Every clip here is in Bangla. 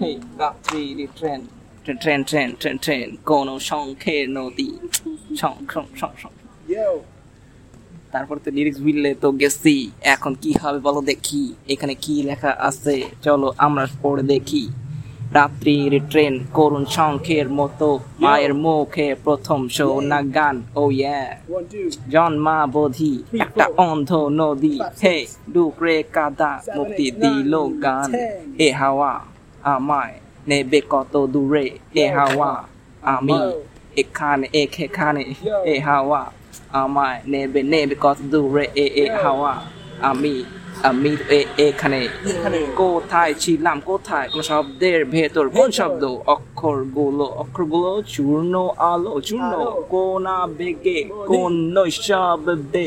হেই রাত্রি train train train train train train কোন সংখ্যের নদী তারপর তো লিরিক্স বুঝলে তো গেছি। এখন কি হবে বলো দেখি। এখানে কি লেখা আছে? চলো আমরা পড়ে দেখি। রাত্রির ট্রেন করুণ শঙ্খের মতো মায়ের মুখে প্রথম শোনা গান। ও One, two. একটা অন্ধ নদী। হে ডুকরে কাদা মুক্তি দিল গান। এ হাওয়া। อาไมเนเบกอโตดูเรเอฮาวาอามีเอคานเอเคคานเอฮาวาอาไมเนเบเนเบกอโตดูเรเอเอฮาวาอามี আমি এখানে কোথায় ছিলাম কোথায়? কোন শব্দের ভেতর কোন শব্দ? অক্ষর অক্ষরগুলো অক্ষরগুলো চূর্ণ আলো চূর্ণ কোন বেগে কোন? শব্দে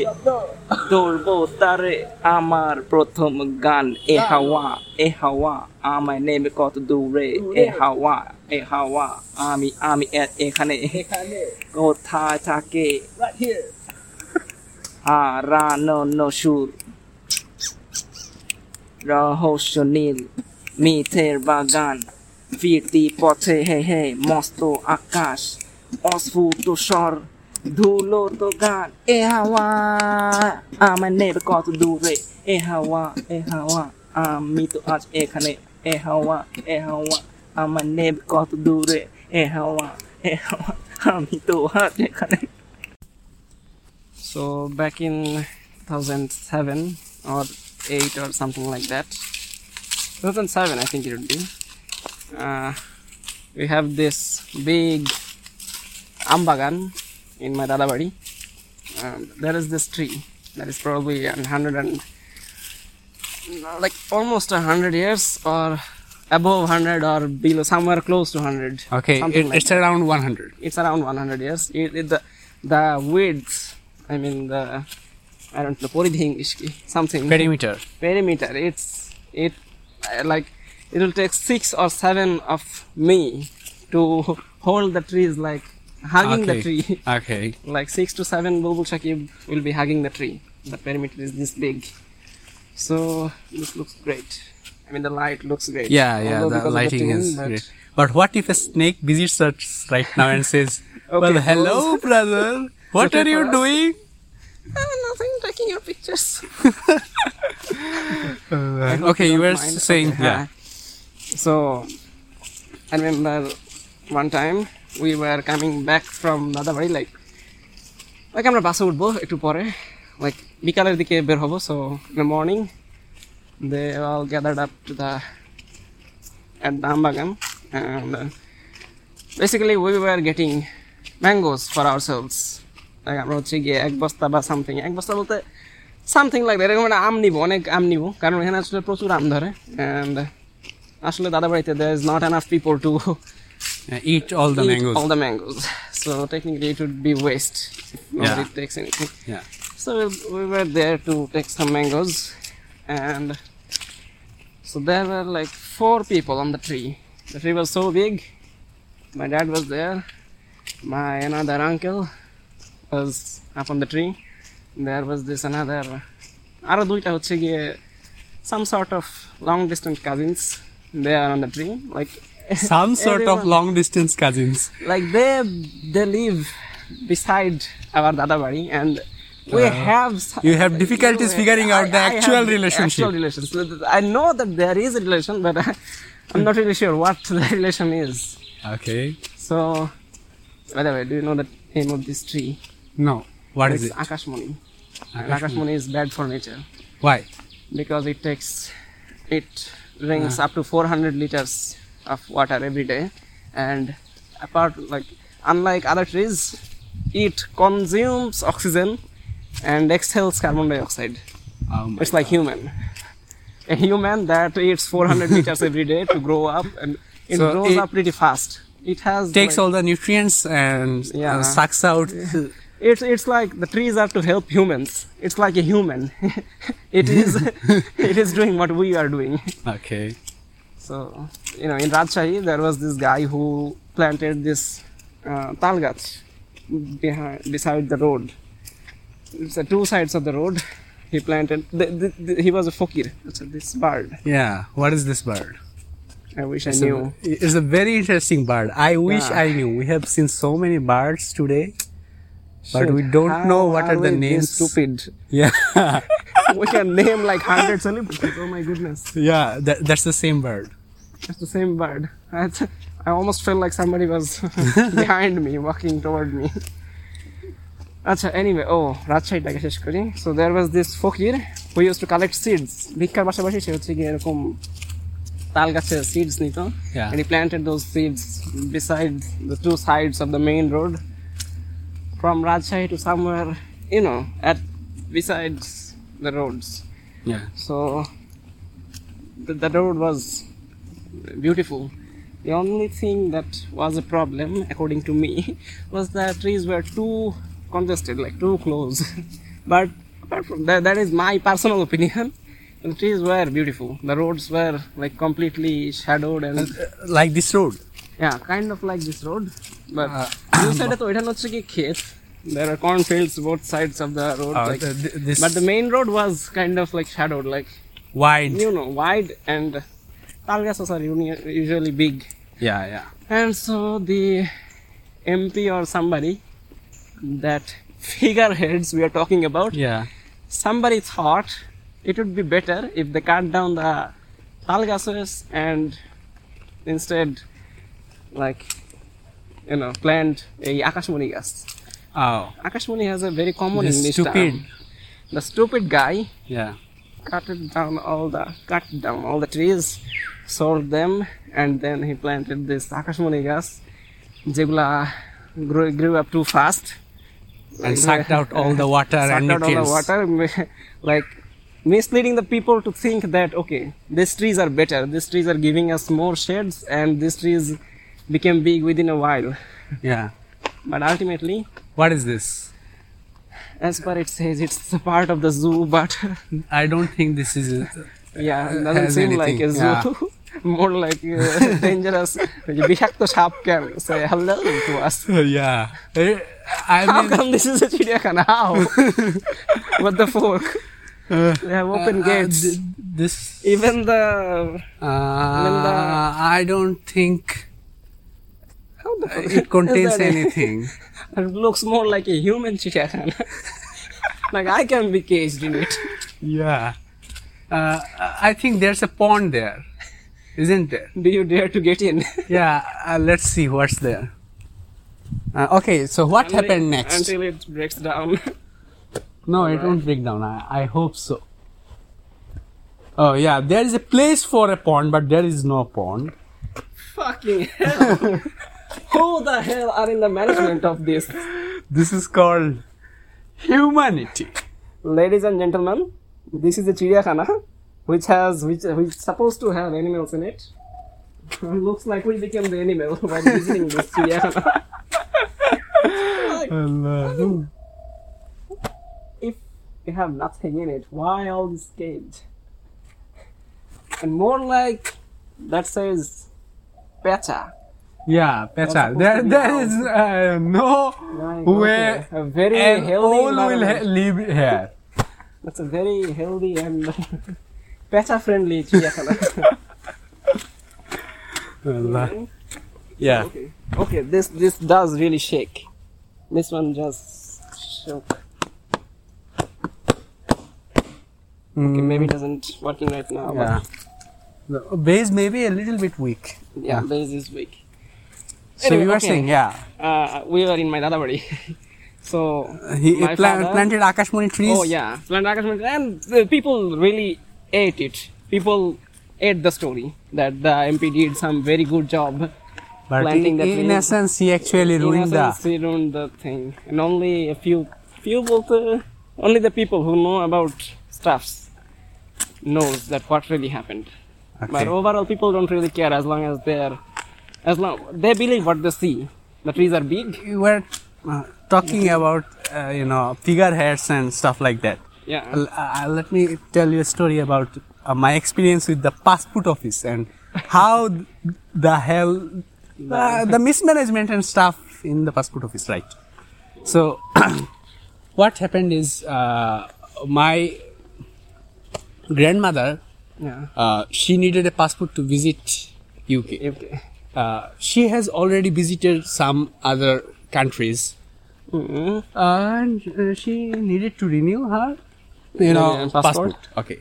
ধরবো তারে আমার প্রথম গান। এ হাওয়া এ হাওয়া আমায় নেমে কত দূরে? এ হাওয়া এ হাওয়া আমি আমি এখানে। কোথায় থাকে. হারানো সুর রহস্য নীল মিথের বাগান, ফিরতি পথে হে হে মস্ত আকাশ, অস্ফুট স্বর ধুলো তো গান, এ হাওয়া আমার নেবে কত দূরে, এ হাওয়া এ হাওয়া, আমি তো আজ এখানে, এ হাওয়া এ হাওয়া আমার নেবে কত দূরে, এ হাওয়া এ হাওয়া, আমি তো আজ এখানে। So, back in 2007 or 8 or something like that, 2007 I think it would be. Uh, we have this big ambagan in my dadabari. Um, there is this tree that is probably hundred and like almost hundred years or above hundred or below somewhere close to hundred. Okay, it, like it's around 100. it's around 100 years it, it, the the width i mean the i don't know পরিধি english কি something Perimeter. perimeter it's it uh, like it will take six or seven of me to hold the trees like hugging the Okay. tree Okay. like six to seven bulbul shakib will be hugging the tree the perimeter is this big so this looks great i mean the light looks great Yeah, yeah, Although the because of lighting tune, is but- great. But what if a snake visits us right now and says, Well, Okay, hello, brother. What Okay, are you for us. doing? Ah, nothing taking your pictures Uh, hope okay, you you don't were mind. saying, Okay, yeah. uh, So, I remember one time we were coming back from Nadabari, like, like আমরা বাসে উঠবো একটু পরে লাইক বিকালের দিকে বের হবো so in morning they all gathered up to the at the Ambagan and uh, basically we were getting mangoes for ourselves like আমরা হচ্ছে গিয়ে এক বস্তা বা সামথিং এক বস্তা বলতে সামথিং লাইক এরকম একটা আম নিব অনেক আম নিব কারণ এখানে আসলে প্রচুর আম ধরে অ্যান্ড আসলে দাদা বাড়িতে there is not enough people to Uh, eat all the eat mangoes. all the mangoes so technically it would be waste if nobody takes anything yeah. so we were there to take some mangoes, and so there were like four people on the tree. The tree was so big. My dad was there. My another uncle was up on the tree. There was this another. আরো দুইটা হচ্ছে গিয়ে some sort of long distance cousins. They are on the tree. Like Some sort of everyone- long distance cousins. like they they live beside our dadabari and we Uh, have you have difficulties figuring out the actual have relationship. actual relations i know that there is a relation but I, i'm not really sure what the relation is Okay. so by the way do you know the name of this tree No. What is it's it? akashmoni Akashmoni. akashmoni is bad for nature Why? because it takes it drinks up to 400 liters of water every day and apart like unlike other trees it consumes oxygen and exhales carbon dioxide Oh it's like human a human that eats 400 liters every day to grow up and it So grows it- up pretty fast it has takes like- all the nutrients and Yeah. uh, sucks out. it's it's like the trees are to help humans it's like a human it is it is doing what we are doing Okay. So, you know, in Rajshahi, there was this guy who planted this uh, tal gach behind, beside the road. It's uh, two sides of the road. He planted. The, the, the, he was a fakir. It's this bird. Yeah. What is this bird? I wish I It's knew. a, it's a very interesting bird. I wish Yeah. I knew. We have seen so many birds today, but we don't how know what are are the names. Stupid. Yeah, we can name like hundred celebrities. Oh my goodness, yeah, that, that's the same bird. That's the same bird. I, I almost felt like somebody was behind me, walking toward me. আচ্ছা এনিওয়ে ও রাজশাহীটাকে শেষ করি so there was this fakir who use to collect seeds ভিক্ষার পাশাপাশি সে হচ্ছে গিয়ে এরকম তাল গাছের সিডস নিত and he planted those seeds beside the two sides of the main road from Rajshahi to somewhere you know at besides the roads. Yeah, so the, the road was beautiful. The only thing that was a problem according to me was that trees were too congested like too close. But apart from that that is my personal opinion. The trees were beautiful. The roads were like completely shadowed and uh, like this road yeah kind of like this road but uh, you said that it was a khet there are cornfields both sides of the road uh, like, the, this but the main road was kind of like shadowed like wide. you know wide and tal are usually big. Yeah yeah. And so the mp or somebody that figureheads we are talking about yeah. somebody thought it would be better if they cut down the talgasas and instead like you know planned a Akashmuni gas. Oh. Akashmuni has a very common the English stupid. Term. The stupid guy. Yeah. Cut down all the cut down all the trees, sold them, and then he planted this Akashmuni gas. Jibla grew, grew up too fast. And sucked out all the water sucked and out all the water, like misleading the people to think that okay, these trees are better. These trees are giving us more shades, and these trees became big within a while. Yeah. But ultimately, what is this? As per it says, it's a part of the zoo, but I don't think this is. yeah, it uh, doesn't seem anything. like a yeah. zoo. More like uh, dangerous. to sharp can say hello to us. Yeah. I, I How come this is a chiriakhana? How? what the fuck? Uh, they have open uh, uh gates. Uh, th- this even the, uh, even the I don't think the it contains anything. It looks more like a human chichakhana. like I can be caged in it. Yeah. Uh, I think there's a pond there, isn't there? Do you dare to get in? Yeah. Uh, let's see what's there. Uh, okay. So what happened next? Until it breaks down. No, it won't break down. I, I hope so. Oh yeah, there is a place for a pond, but there is no pond. Fucking hell. Who the hell are in the management of this? This is called humanity. Ladies and gentlemen, this is a chidiakhana which has which which is supposed to have animals in it. Looks like we became the animal while visiting this chidiakhana. if you have nothing in it, why all this cage? And more like that says Pecha. Yeah, supposed There, there is uh, no way a very an healthy owl will ha- live here. That's a very healthy and better-friendly chidiakhana. yeah. okay. okay, this this does really shake. This one just shook. Okay, maybe it doesn't working right now. Mm. Yeah. The base may be a little bit weak. But yeah, base is weak. So Anyway, you were okay. saying, yeah, Uh, we were in my dadabadi. so he My pla- father- planted Akashmoni trees. Oh yeah, plant Akashmani, and the people really ate it. People ate the story that the MP did some very good job. But planting in, in essence, he actually In ruined essence, the. he ruined the thing, and only a few few people, only the people who know about stuffs knows that what really happened. But overall, people don't really care as long as they're as long they believe what they see. The trees are big. You were uh, talking about, uh, you know, figureheads and stuff like that. Yeah. Uh, let me tell you a story about uh, my experience with the passport office and how the hell uh, the mismanagement and stuff in the passport office, right? So, what happened is uh, my grandmother Yeah. uh, she needed a passport to visit UK. Okay. Uh, she has already visited some other countries, Mm-hmm. and uh, she needed to renew her, you know, Yeah, passport. passport. Okay.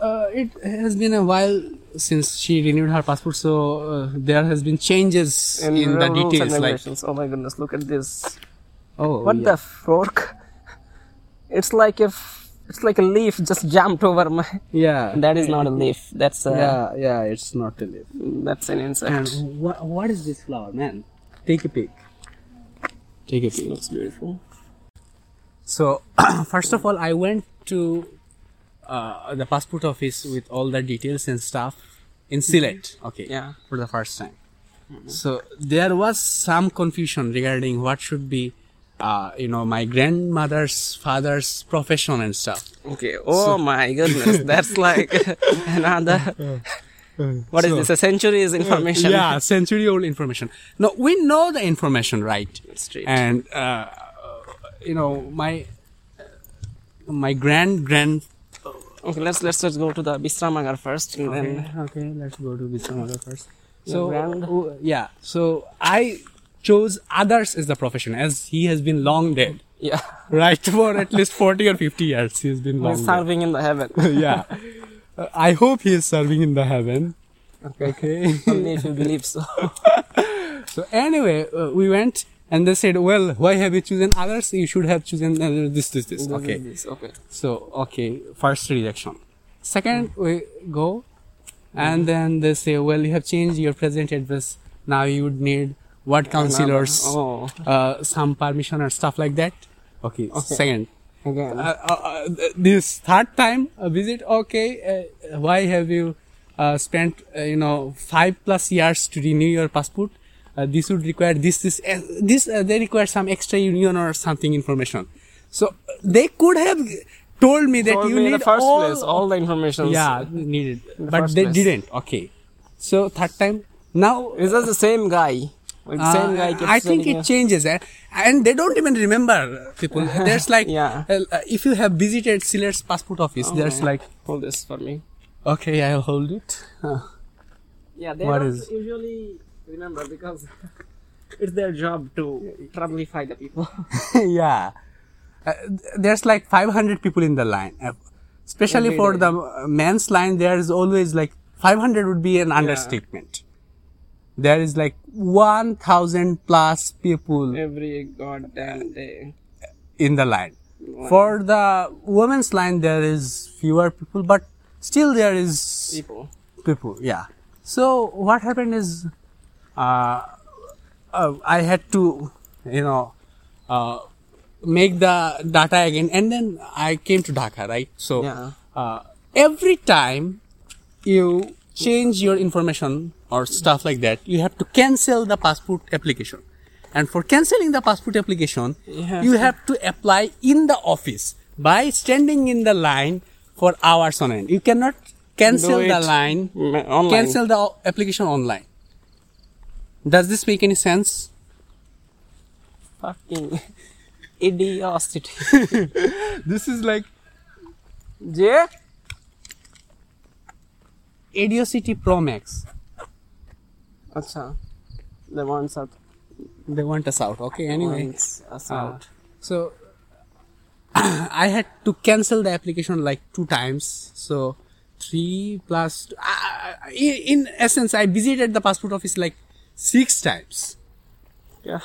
Uh, it has been a while since she renewed her passport, so uh, there has been changes in, the rules and details. Like, regulations. oh my goodness, look at this. oh, What yeah. the fork? It's like if it's like a leaf just jumped over my. yeah, That is not a leaf. That's a, yeah, yeah. It's not a leaf. That's an insect. And what what is this flower, man? Take a pic. Take a pic. looks beautiful. So first of all, I went to uh, the passport office with all the details and stuff in Sylhet. Okay. Yeah. For the first time. So there was some confusion regarding what should be, uh, you know, my grandmother's father's profession and stuff. Okay. Oh my goodness, that's like another. What is So- this? A century's information. Yeah, century old information. No, we know the information, right? Straight. And uh, you know, my my grand grand Okay, let's let's just go to the Bisramagar first, and then okay, let's go to Biswanagar first. So grand- uh, yeah, so I chose others as the profession as he has been long dead, yeah, right? For at least forty or fifty years, he has been long dead. serving in the heaven. yeah, Uh, I hope he is serving in the heaven. Okay. okay. Only if you believe so. so anyway, uh, we went and they said, "Well, why have you chosen others? You should have chosen uh, this, this, this." Okay. This, okay. So okay, first rejection. Second, we go, and then they say, "Well, you have changed your present address. Now you would need what counselors, Oh, uh, some permission or stuff like that." Okay. Okay. Second, again. uh, uh, uh, this third time a visit. Okay, uh, why have you uh, spent uh, you know five plus years to renew your passport? Uh, this would require this this this uh, they require some extra union or something information. So they could have told me that Told you me need in the first all, place all the information. yeah needed, but they place. didn't. Okay, so third time now Is that the same guy? Like same uh, guy keeps I think it you- changes, eh? and they don't even remember people. There's like, Yeah. uh, if you have visited Siler's passport office, there's Okay. like, Hold this for me. okay, I'll hold it. Yeah, they What don't is- usually remember because it's their job to troublify the people. yeah, uh, there's like 500 people in the line, uh, especially Every for day. the uh, men's line. There's always like 500 would be an understatement. There is like 1,000 plus people Every goddamn day. in the line. For the women's line, there is fewer people, but still there is People. people. Yeah. So what happened is, uh, uh, I had to, you know, uh, make the data again, and then I came to Dhaka, right? So Yeah. uh, every time you change your information or stuff like that, you have to cancel the passport application. And for canceling the passport application, Yeah. you have to apply in the office by standing in the line for hours on end. You cannot cancel the line, online. cancel the application online. Does this make any sense? Fucking idiocity. This is like J? Idiocity Pro Max. Acha. They want us They want us out. Okay, anyway. wants us Uh, out. so I had to cancel the application like two times. So three plus. Two, uh, in, in essence, I visited the passport office like six times. Yeah.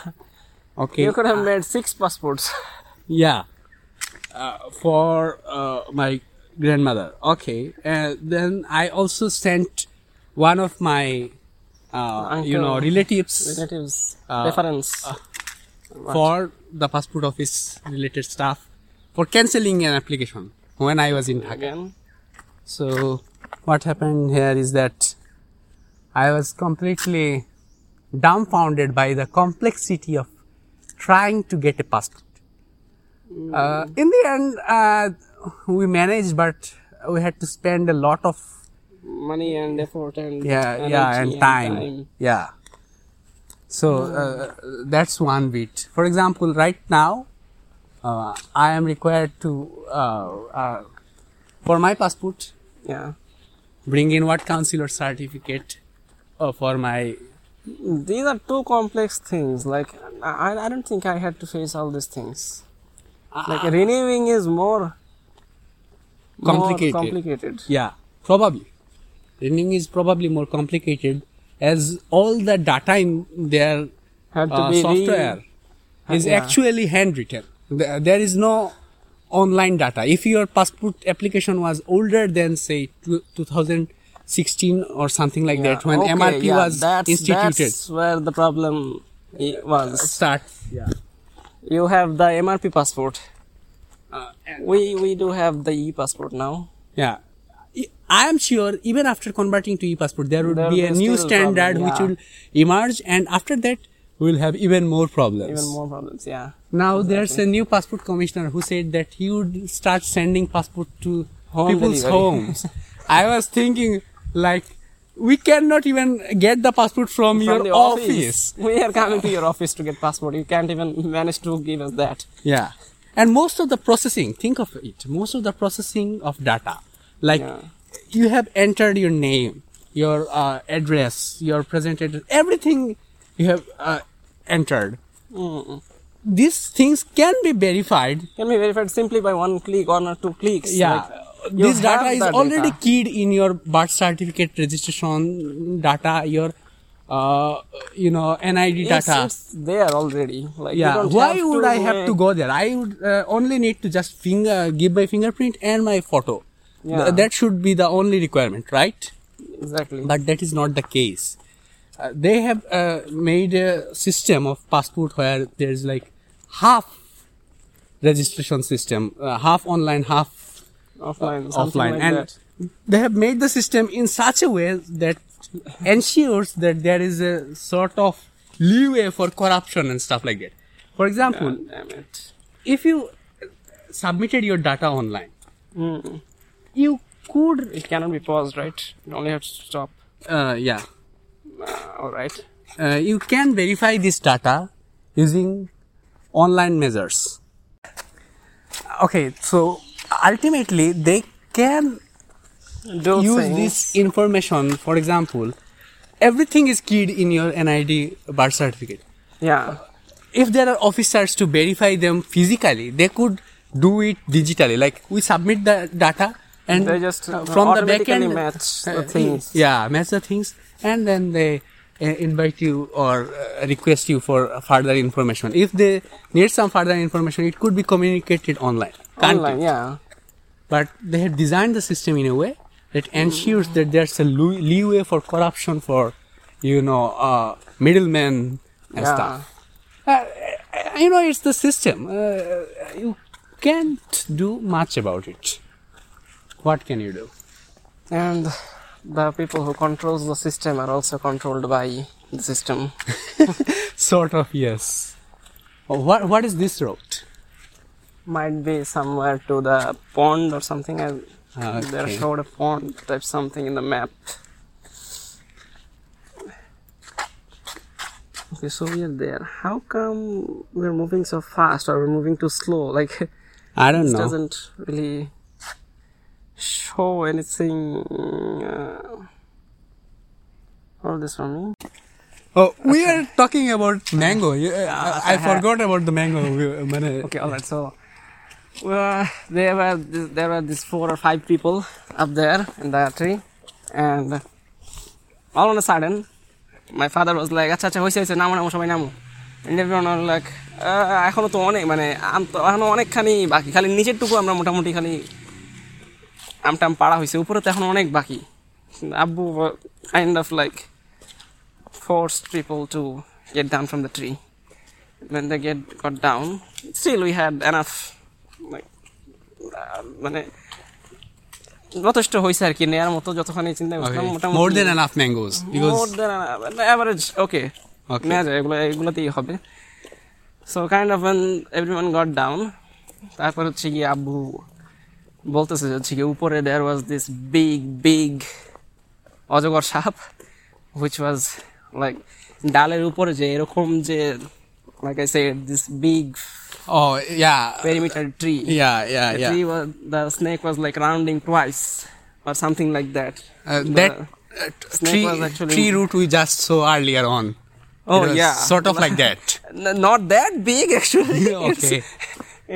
Okay. You could have made six passports. Yeah. Uh, for uh, my grandmother. Okay. Uh, then I also sent one of my, uh, you know, relatives Relatives. Uh, reference. for the passport office related stuff for cancelling an application when I was in Dhaka. Again. So what happened here is that I was completely dumbfounded by the complexity of trying to get a passport. Uh, in the end, uh, we managed, but we had to spend a lot of Money and effort and yeah, yeah, energy and time. Yeah. So uh, that's one bit. For example, right now, uh, I am required to, uh, uh, for my passport, Yeah. bring in what counselor certificate uh, for my These are two complex things. Like I, I don't think I had to face all these things. Like renewing is more more Complicated. complicated. Yeah, probably. Renewing is probably more complicated as all the data in their Had to uh, be re- software is yeah. actually handwritten. There is no online data. If your passport application was older than say 2016 or something like that, when Okay, MRP yeah, was that's, instituted, That's where the problem was. start. Yeah. You have the MRP passport. Uh, We we do have the e passport now. Yeah. I- am sure even after converting to e-passport, there would There be a new standard problem, which will emerge, and after that, we will have even more problems. Even more problems. Yeah. Now, there's a new passport commissioner who said that he would start sending passport to Home people's delivery. homes. I was thinking, like, we cannot even get the passport from, your From the office. We are coming to your office to get passport. You can't even manage to give us that. Yeah. And most of the processing, think of it, most of the processing of data, like Yeah. You have entered your name, your uh, address, your present address, everything you have uh, entered. Mm. These things can be verified. Can be verified simply by one click, one or two clicks. Yeah. Like, this data is already data. keyed in your birth certificate registration data, your, uh, you know, NID data. it's there already. Like yeah why would i have to go there i would uh, only need to just finger give my fingerprint and my photo Th- that should be the only requirement right Exactly. but that is not the case uh, they have uh, made a system of passport where there is like half registration system uh, half online half offline. something offline like and that. they have made the system in such a way that ensures that there is a sort of leeway for corruption and stuff like that for example God damn it. if you submitted your data online Mm. You could It cannot be paused, right? You only have to stop. uh, yeah Uh, all right. uh, you can verify this data using online measures okay so ultimately they can Do use things. this information for example everything is keyed in your nid birth certificate Yeah. if there are officers to verify them physically they could do it digitally like we submit the data and They just uh, from the back end match the uh, things. yeah match the things and then they uh, invite you or uh, request you for further information if they need some further information it could be communicated online Online, it? yeah. but they have designed the system in a way that ensures that there's a leeway for corruption for you know uh, middlemen and Yeah. stuff uh, you know it's the system uh, you can't do much about it what can you do And the people who controls the system are also controlled by the system. sort of yes Oh, what what is this route Might be somewhere to the pond or something. And ah, There showed a pond type something in the map. Okay, so we are there. How come we're moving so fast or we're moving too slow? Like i don't this know doesn't really show anything. Uh, all this from me. oh we are talking about mango You- uh, I, I forgot about the mango We- মানে- Okay, all right. So, well, there were this, there were these four or five people up there in the tree, and all on a sudden, my father was like, "আচ্ছা আচ্ছা হয়েছে হয়েছে নামো নামো সবাই নামো." And everyone was like, "আহ, এখনো তো অনেক মানে আম তো এখনো অনেকখানি বাকি খালি নিচের টুকু আমরা মোটামুটি খালি আম টাম পাড়া হয়েছে উপরে তো এখন অনেক বাকি। আব্বু kind of like force triple to get down from the tree when the get got down still we had enough মানে যথেষ্ট হয়েছে আর নেয়ার মতো যতখানি চিন্তা করতাম মোটামুটি মোর দেন দেন এনাফ ওকে এগুলো এগুলোতেই হবে। So kind of every got down তারপর হচ্ছে গিয়ে আব্বু বলতেছে যে হচ্ছে গিয়ে উপরে there was this big big অজগর সাপ which was like ডালের উপরে যে এরকম যে like I said this big oh yeah perimeter tree yeah yeah the yeah tree was the snake was like rounding twice or something like that Uh, The- that Snake tree, was actually- tree root we just saw earlier on. Oh, It was yeah. Sort of like that. N- not that big actually. Okay.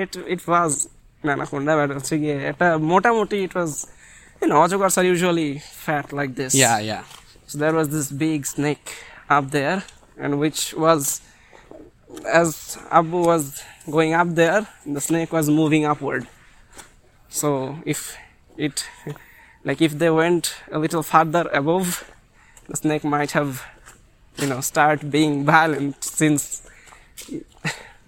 it it was anaconda, but হচ্ছে গিয়ে এটা মোটামুটি it was you know অজগরস are usually fat like this. Yeah, yeah. So there was this big snake up there, and which was, as Abu was going up there, the snake was moving upward. So if it, like if they went a little farther above, the snake might have, you know, start being violent since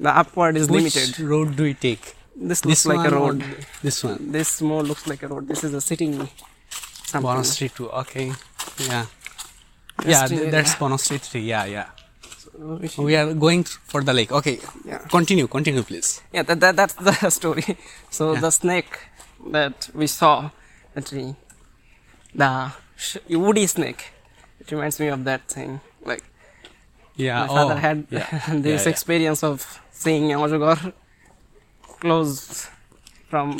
the upward is Which limited. road do we take? This looks like a road. This one. This more looks like a road. This is a sitting. Bono Street 2. Okay. Yeah. Yeah, th- that's Bono Street 3. Yeah, yeah. Which- We are going for the lake. Okay. Yeah. Continue, continue, please. Yeah, that, that that's the story. So Yeah. the snake that we saw, the tree, the sh- woody snake, it reminds me of that thing. Like Yeah. my father oh, had yeah. this yeah, experience of seeing a close from,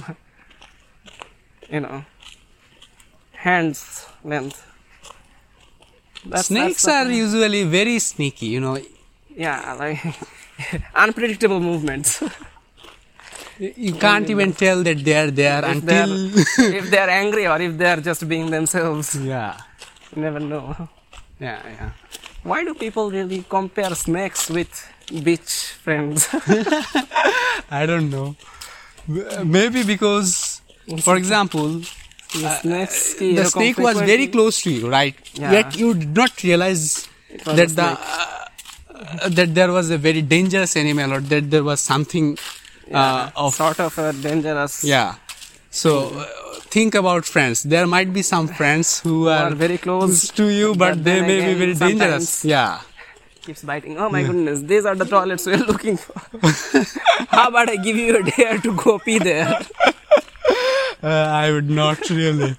you know, hands length. That's, Snakes that's are usually very sneaky, you know. yeah, like unpredictable movements. You can't even tell that they are there if they're until. if they're angry or if they're just being themselves. yeah. You never know. Yeah, yeah. Why do people really compare snakes with beach friends? I don't know. Maybe because, for example, the, uh, uh the snake was very close to you, right? Yeah. Yet you did not realize that the uh, that there was a very dangerous animal or that there was something yeah, uh, of sort of a dangerous. Yeah. So uh, think about friends. There might be some friends who are, are very close to you, but, but they may again, be very dangerous. Yeah. Keeps biting. Oh my goodness, these are the toilets we're looking for. How about I give you a dare to go pee there? Uh, I would not really.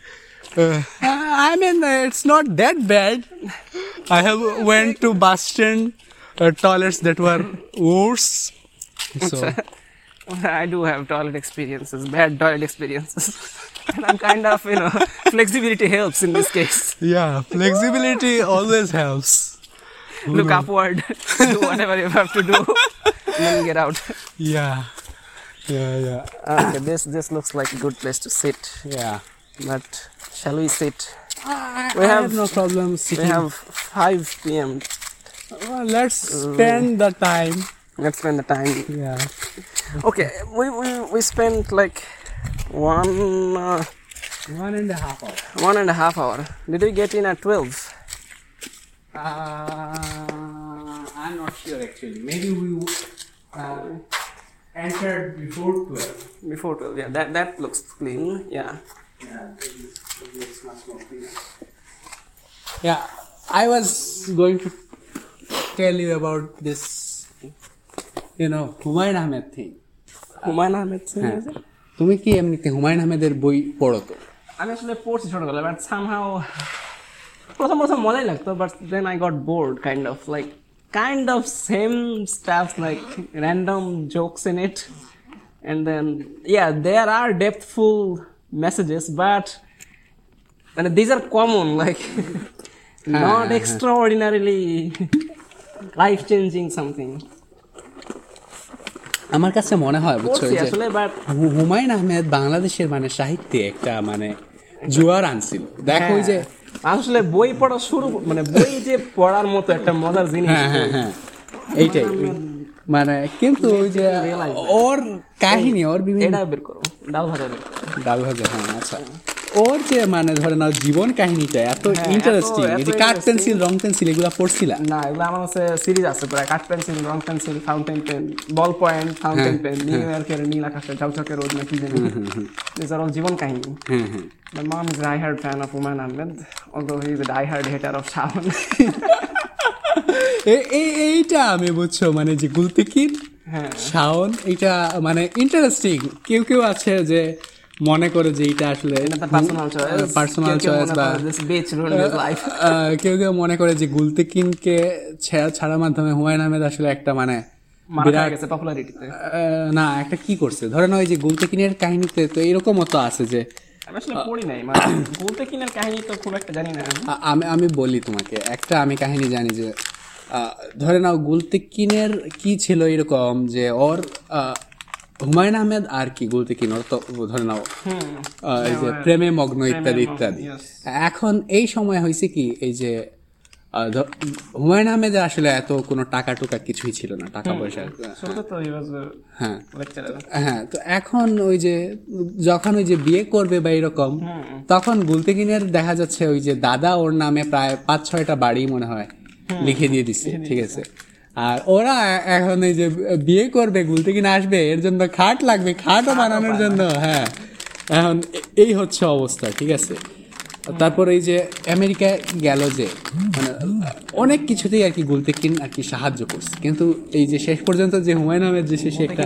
Uh, I mean, uh, it's not that bad. I have went to bus stand uh, toilets that were worse. So I do have toilet experiences, bad toilet experiences. and I'm kind of, you know, flexibility helps in this case. yeah, flexibility always helps. Look upward, do whatever you have to do, and then get out. Yeah, yeah, yeah, Okay, this this looks like a good place to sit. yeah. But shall we sit? I, We I have- have no problem sitting. We have 5 p.m. Well, let's spend the time. Let's spend the time. Yeah, Okay, we we, we spent like one uh, one and a half hour. one and a half hour. Did we get in at 12? Uh, I'm not sure actually. Maybe we uh, entered before 12. Before 12, yeah. That that looks clean. Yeah. Yeah, this is- this looks much more clear. Yeah, I was going to tell you about this, you know, Humayun Ahmed thing Humayun Ahmed Singh হ্যাঁ। is it? তুমি কি এমনিতে হুমায়ুন আহমেদের বই পড়ো তো আমি আসলে পড়ছি ছোটবেলায় বাট সামহাও প্রথম প্রথম মজাই লাগতো but then I got bored kind of like kind of same stuff like random jokes in it and then yeah there are depthful messages but মানে these are common like not extraordinarily life changing something আমার কাছে মনে হয় বুঝছ আসলে বাট হুমায়ুন আহমেদ বাংলাদেশের মানে সাহিত্যে একটা মানে জোয়ার আনছিল। দেখো ওই যে আসলে বই পড়া শুরু মানে বই যে পড়ার মতো একটা মজার জিনিস। হ্যাঁ হ্যাঁ হ্যাঁ। এইটাই। মানে কিন্তু ওই যে ওর কাহিনী ওর বিভিন্ন ডাল ভাজা ডাল ভাজা হ্যাঁ আচ্ছা। ওর যে মানে ধরে নাও জীবন কাহিনীটা এত হ্যাঁ, ইন্টারেস্টিং এই যে কাঠ পেন্সিল রং পেন্সিল এগুলো পড়ছিলা? না এগুলো আমার কাছে সিরিজ আছে প্রায় কাঠ পেন্সিল রং pencil fountain pen ball point fountain pen new ইয়র্কের নীল আকাশের ঝকঝকে রোদ নাকি জানি। দিস আর অল জীবন কাহিনী। হ্যাঁ হ্যাঁ। My mom is a diehard fan of Humayun Ahmed, although he is a diehard hater of Shawan. এই এইটা আমি বুঝছ মানে যে গুলতিকির হ্যাঁ। শাওন এটা মানে ইন্টারেস্টিং কেউ কেউ আছে যে মনে করে যে এটা আসলে. পার্সোনাল চয়েস মনে বা life. আহ, কেউ কেউ মনে করে যে গুলতিকিনকে ছেড়া- ছাড়ার মাধ্যমে হুমায়ুন আহমেদ আসলে একটা মানে না একটা কি করছে ধরেন ওই যে গুলতেকিনের কাহিনীতে তো এরকমও তো আছে যে আমি মানে কাহিনী তো খুব একটা জানি আমি আমি বলি তোমাকে একটা আমি কাহিনী জানি যে আহ, ধরে নাও গুলতেকিনের কি ছিল এরকম যে ওর হুমায়ুন আহমেদ আর কি তো ধরে নাও। এই যে প্রেমে মগ্ন ইত্যাদি ইত্যাদি। এখন এই সময় হয়েছে কি এই যে হুমায়ুন আহমেদের আসলে এত কোনো টাকা টুকা কিছুই ছিল না টাকা পয়সা। হ্যাঁ। হ্যাঁ তো এখন ওই যে যখন ওই যে বিয়ে করবে বা এরকম তখন গুলতেকিনের দেখা যাচ্ছে ওই যে দাদা ওর নামে প্রায় পাঁচ ছয়টা বাড়ি মনে হয় লিখে দিয়ে দিচ্ছে ঠিক আছে? আর ওরা এখন এই যে বিয়ে করবে গুলতেকিন আসবে এর জন্য খাট লাগবে খাটও বানানোর জন্য হ্যাঁ। এখন এই হচ্ছে অবস্থা ঠিক আছে? তারপর এই যে আমেরিকা গেল যে মানে অনেক কিছুতেই আর কি গুলতেকিন আর কি সাহায্য করছে। কিন্তু এই যে শেষ পর্যন্ত যে হুমায়ুন আহমেদ যে শেষে একটা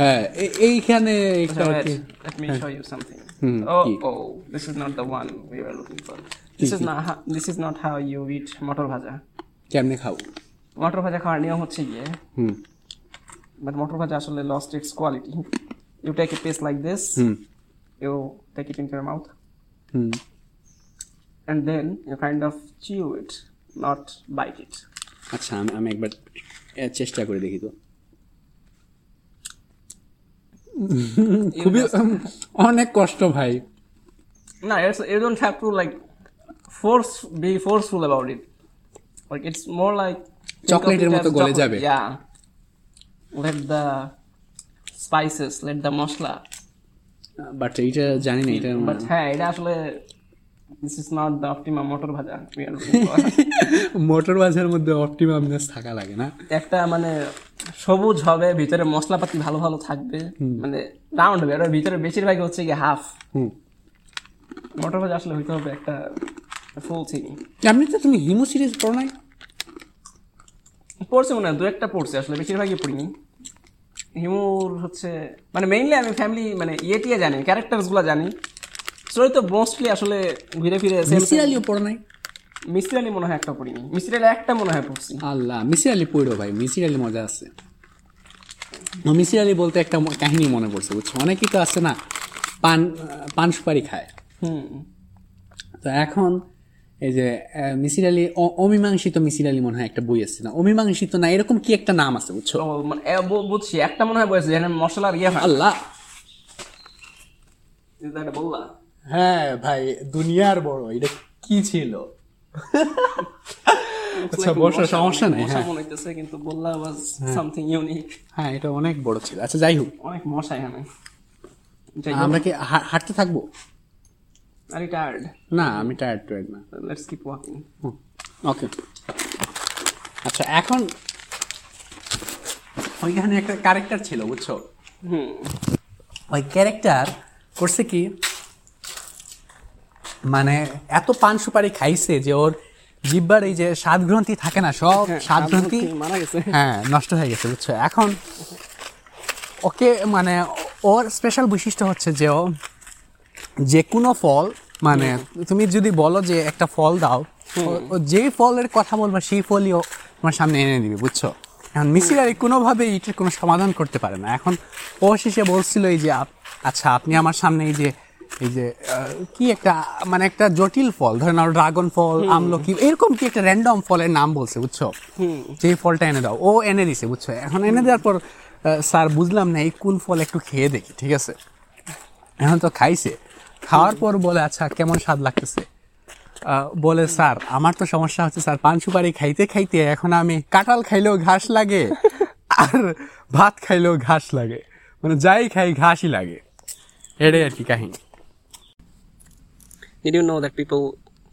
হ্যাঁ এইখানে একটা আর কি Let me show you something. Oh, oh, this is not the one we were looking for. This is not this is not how you eat মটর ভাজা। কেমনে খাব? মটর ভাজা খাওয়ার নিয়ম হচ্ছে গিয়ে হুম। বাট মটর ভাজা আসলে lost its quality you take a piece like this hmm. You take it in your mouth hmm. And then you kind of chew it not bite it. আচ্ছা আমি আমি একবার চেষ্টা করে দেখি তো। খুবই অনেক কষ্ট ভাই। না don't have to like force be forceful about it. Like it's more like think of চকলেটের মতো গলে যাবে। let the spices let the masala. But এইটা জানি না এটা বাট হ্যাঁ এটা আসলে this is not the optimum matar bhaja. Matar বাজার মধ্যে অপটিমামনেস থাকা লাগে না। একটা মানে সবুজ হবে ভিতরে মশলাপাতি ভালো ভালো থাকবে। মানে রাউন্ড হবে ভিতরে বেশিরভাগই হচ্ছে কি হাফ মটর ভাজা আসলে হইতে হবে একটা ফুল থিং এমনিতে তুমি হিমু সিরিজ পড়ো নাই? পড়ছে মনে হয় দু একটা পড়ছে আসলে বেশিরভাগই পড়িনি। হিমুর হচ্ছে মানে মেইনলি আমি ফ্যামিলি মানে ইয়ে টিয়ে জানি ক্যারেক্টার্সগুলো জানি। স্টোরি তো মোস্টলি আসলে ঘুরে ফিরে মিসির আলীও পড়ো নাই? মিস্ত্রি আলী মনে হয় একটা পড়িনি। মিস্ত্রি আলী একটা মনে হয় পড়ছি। আল্লাহ মিসির আলী পড়ো ভাই মিসির আলী মজা আছে। মিসির আলী বলতে একটা কাহিনী মনে পড়ছে বুঝছ? অনেকেই তো আছে না পান পান সুপারি খায়। হুম। তো এখন এই যে মিসির আলী অমীমাংসিত মিসির আলী মনে হয় একটা বই আছে না? অমীমাংসিত না এরকম কি একটা নাম আছে বুঝছ? মানে বুঝছি একটা মনে হয় বয়স যেখানে মশলার ইয়ে আল্লাহ! বললা? হ্যাঁ ভাই দুনিয়ার বড় এটা কি ছিল? আচ্ছা বর্ষা সমস্যা নেই হ্যাঁ। মনে হইতেছে কিন্তু বললা ওয়াজ সামথিং ইউনিক হ্যাঁ এটা অনেক বড় ছিল। আচ্ছা যাই হোক। অনেক মশা এখানে। আমরা কি হাঁটতে থাকব? আর টায়ার্ড না আমি টায়ার্ড টায়ার্ড না লেটস কিপ ওয়াকিং ওকে আচ্ছা এখন ওইখানে একটা ক্যারেক্টার ছিল বুঝছ? হুম। ওই ক্যারেক্টার করছে কি মানে এত পান সুপারি খাইছে যে ওর জিব্বার এই যে স্বাদ গ্রন্থি থাকে না সব স্বাদ গ্রন্থি মারা গেছে। হ্যাঁ নষ্ট হয়ে গেছে বুঝছ? এখন ওকে মানে ওর স্পেশাল বৈশিষ্ট্য হচ্ছে যে ও যে কোনো ফল মানে তুমি যদি বলো যে একটা ফল দাও যেই ফলের কথা বলবা সেই ফলই তোমার সামনে এনে দিবে বুঝছ? এখন মিসিরারি কোনোভাবে এটার কোনো সমাধান করতে পারে না। এখন অবশেষে বলছিল এই যে আচ্ছা আপনি আমার সামনে এই যে এই যে কি একটা মানে একটা জটিল ফল ধরেন ড্রাগন ফল আমলকি এরকম কি একটা র্যান্ডম ফলের নাম বলছে বুঝছ? যে ফলটা এনে দাও ও এনে দিছে বুঝছ? এখন এনে দেওয়ার পর স্যার বুঝলাম না এই কোন ফল একটু খেয়ে দেখি ঠিক আছে? এখন তো খাইছে। খাওয়ার পর বলে আচ্ছা কেমন স্বাদ লাগতেছে? বলে স্যার আমার তো সমস্যা হচ্ছে স্যার পান সুপারি খাইতে খাইতে এখন আমি কাঁঠাল খাইলেও ঘাস লাগে আর ভাত খাইলেও ঘাস লাগে। মানে যাই খাই ঘাসই লাগে। এটাই আর কি কাহিনী। Did you know that people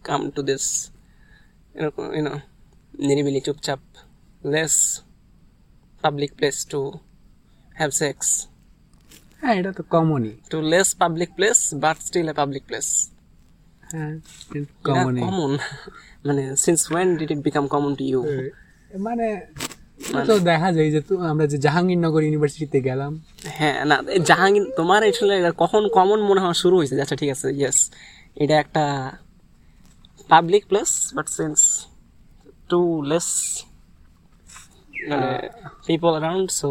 come to this, you know, you know, নিরিবিলি চুপচাপ less public place to have sex, হ্যাঁ এটা তো কমনই too less public place but still a public place. হ্যাঁ কমন মানে since when did it become common to you? মানে তো দেখা যায় যে আমরা যে জাহাঙ্গীরনগর ইউনিভার্সিটিতে গেলাম। হ্যাঁ না জাহাঙ্গীর তোমার আসলে এটা কখন কমন মনে হওয়া শুরু হয়েছে? আচ্ছা ঠিক আছে ইয়েস এটা একটা public place but since too less মানে people around so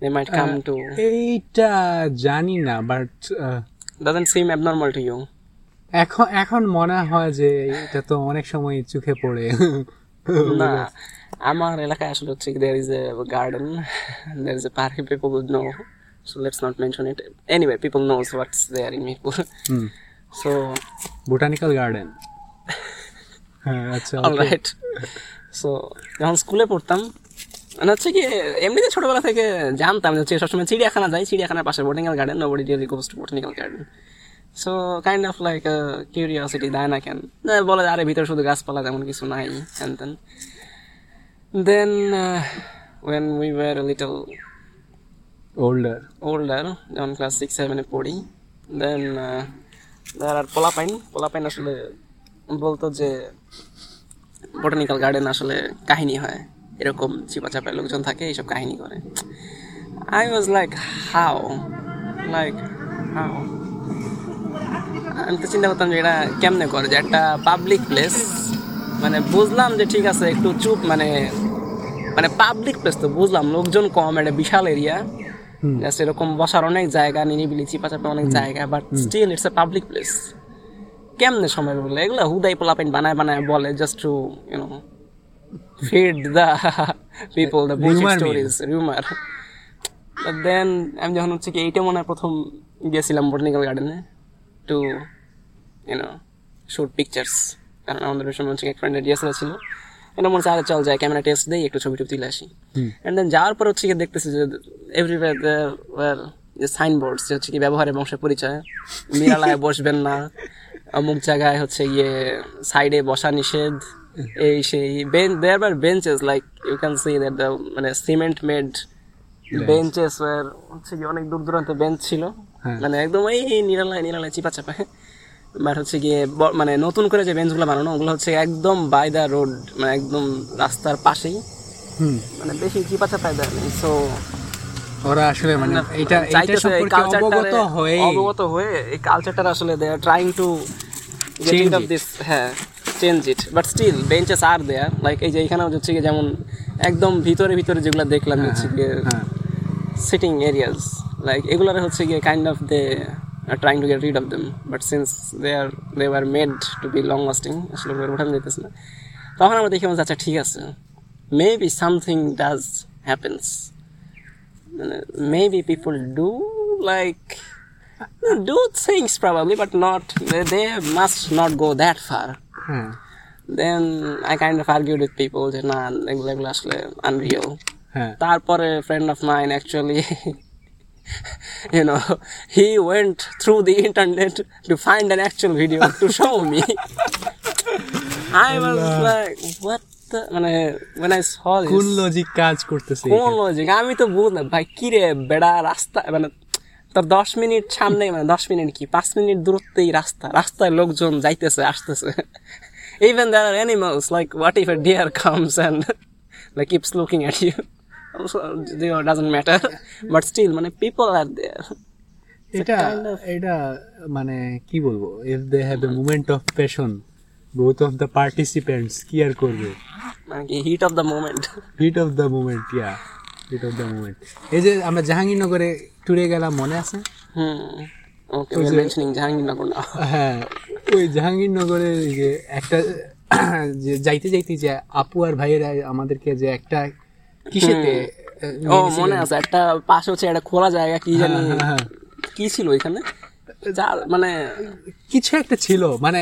they might come to এইটা জানি না but doesn't seem abnormal to you এখন এখন মনে হয় যে এটা তো অনেক সময় চোখে পড়ে না আমার এলাকায় আসলে হচ্ছে there is a garden there is a park people would know so let's not mention it anyway people knows what's there in Mirpur hmm so botanical garden হ্যাঁ আচ্ছা right so যখন স্কুলে পড়তাম মানে হচ্ছে কি এমনিতে ছোটবেলা থেকে জানতাম যে হচ্ছে সবসময় চিড়িয়াখানা যাই চিড়িয়াখানার পাশে botanical garden nobody really goes to botanical garden so kind of like curiosity দেয় না কেন? বলে আরে ভিতরে শুধু গাছপালা তেমন কিছু নাই হ্যান তেন then when we were little older older যখন ক্লাস সিক্স সেভেনে পড়ি দেন তার আর পোলাপাইন পোলাপাইন আসলে বলতো যে বোটানিক্যাল গার্ডেন আসলে কাহিনী হয়। এরকম চিপা চাপায় লোকজন থাকে এইসব কাহিনী করে। I was like how like how আমি তো চিন্তা করতাম যে এটা কেমনে করে যে একটা পাবলিক প্লেস মানে বুঝলাম যে ঠিক আছে একটু চুপ মানে মানে পাবলিক প্লেস তো বুঝলাম লোকজন কম একটা বিশাল এরিয়া জাস্ট এরকম বসার অনেক জায়গা নিরিবিলি চিপা চাপা অনেক জায়গা but still it's a public place কেমনে সময় বলে এগুলো হুদাই পোলাপাইন বানায় বানায় বলে just to you know feed the people the bullshit Rumor mill. Stories rumour then আমি যখন হচ্ছে কি এইটা মনে হয় প্রথম গিয়েছিলাম বোটানিক্যাল গার্ডেনে টু ইউনো শুট পিকচার্স কারণ আমাদের সময় হচ্ছে এক ফ্রেন্ডের ডিএসএলআর ছিল। এটা মনে হচ্ছে আরে চল যায় ক্যামেরা টেস্ট দেই একটু ছবি টবি তুলে আসি। অ্যান্ড দেন যাওয়ার পর হচ্ছে কি দেখতেছি যে এভরিওয়ার ওয়ার যে সাইনবোর্ডস যে হচ্ছে কি ব্যবহারে বংশের পরিচয়। মিরালায় বসবেন না। অমুক জায়গায় হচ্ছে গিয়ে সাইডে বসা নিষেধ। এই সেই bench there were benches like you can see that the মানে সিমেন্ট মেড বেঞ্চেস ওয়ার হচ্ছে কি অনেক দূর দূরান্তে বেঞ্চ ছিল। হ্যাঁ। মানে একদম এই নিরালায় নিরালায় চিপা চাপা বাট হচ্ছে গিয়ে মানে নতুন করে যে বেঞ্চগুলো বানানো ওগুলো হচ্ছে একদম বাই দ্য রোড মানে একদম রাস্তার পাশেই। মানে বেশি চিপা চাপায় দেয় সো ওরা আসলে মানে এটা এটা এই সম্পর্কে অবগত হয়ে অবগত হয়ে এই কালচারটা আসলে they are trying to rid of this হ্যাঁ change it but still benches are there like এই যে এখানে হচ্ছে কি যেমন একদম ভিতরে ভিতরে যেগুলো দেখলাম হচ্ছে গিয়ে হ্যাঁ সিটিং এরিয়াস লাইক এগুলার হচ্ছে গিয়ে kind of they are trying to get rid of them but since they are they are made to be long lasting আসলে ওগুলো উঠানো যেতেছে না। তখন আমরা দেখি আচ্ছা ঠিক আছে। মেবি সামথিং ডাজ হ্যাপেন্স মানে maybe people do like do things probably but not they, must not go that far হ্যাঁ then I kind of argued with people যে না এগুলো এগুলো আসলে unreal হ্যাঁ তারপরে friend of mine actually you know he went through the internet to find an actual video to show me I was like what মানে when I saw this কোন লজিক কাজ করতেছে কোন লজিক আমি তো বুঝলাম ভাই কি রে বেড়া রাস্তা মানে তোর দশ মিনিট সামনে মানে দশ মিনিট কি পাঁচ মিনিট দূরত্বেই রাস্তা। রাস্তায় লোকজন যাইতেছে আসতেছে। Even animals like what if a deer comes and like keeps looking at you? Also deer doesn't matter. But still মানে people are there. এটা এটা মানে কি বলব? If they have a movement of passion both of the participants কি আর করবে? মানে কি heat of the moment heat of the movement yeah heat of the movement এই যে আমরা জাহাঙ্গীরনগরে ট্যুরে গেলাম মনে আছে? হুম ওকে মেনশনিং জাহাঙ্গীরনগর না হ্যাঁ ওই জাহাঙ্গীরনগরে যে একটা যে যাইতে যাইতে যে আপু আর ভাইয়েরা আমাদেরকে যে একটা কিসেতে ও মনে আছে একটা পাশে হচ্ছে একটা খোলা জায়গা কি জানি হ্যাঁ, হ্যাঁ। কি ছিল ওইখানে? যা মানে কিছু একটা ছিল মানে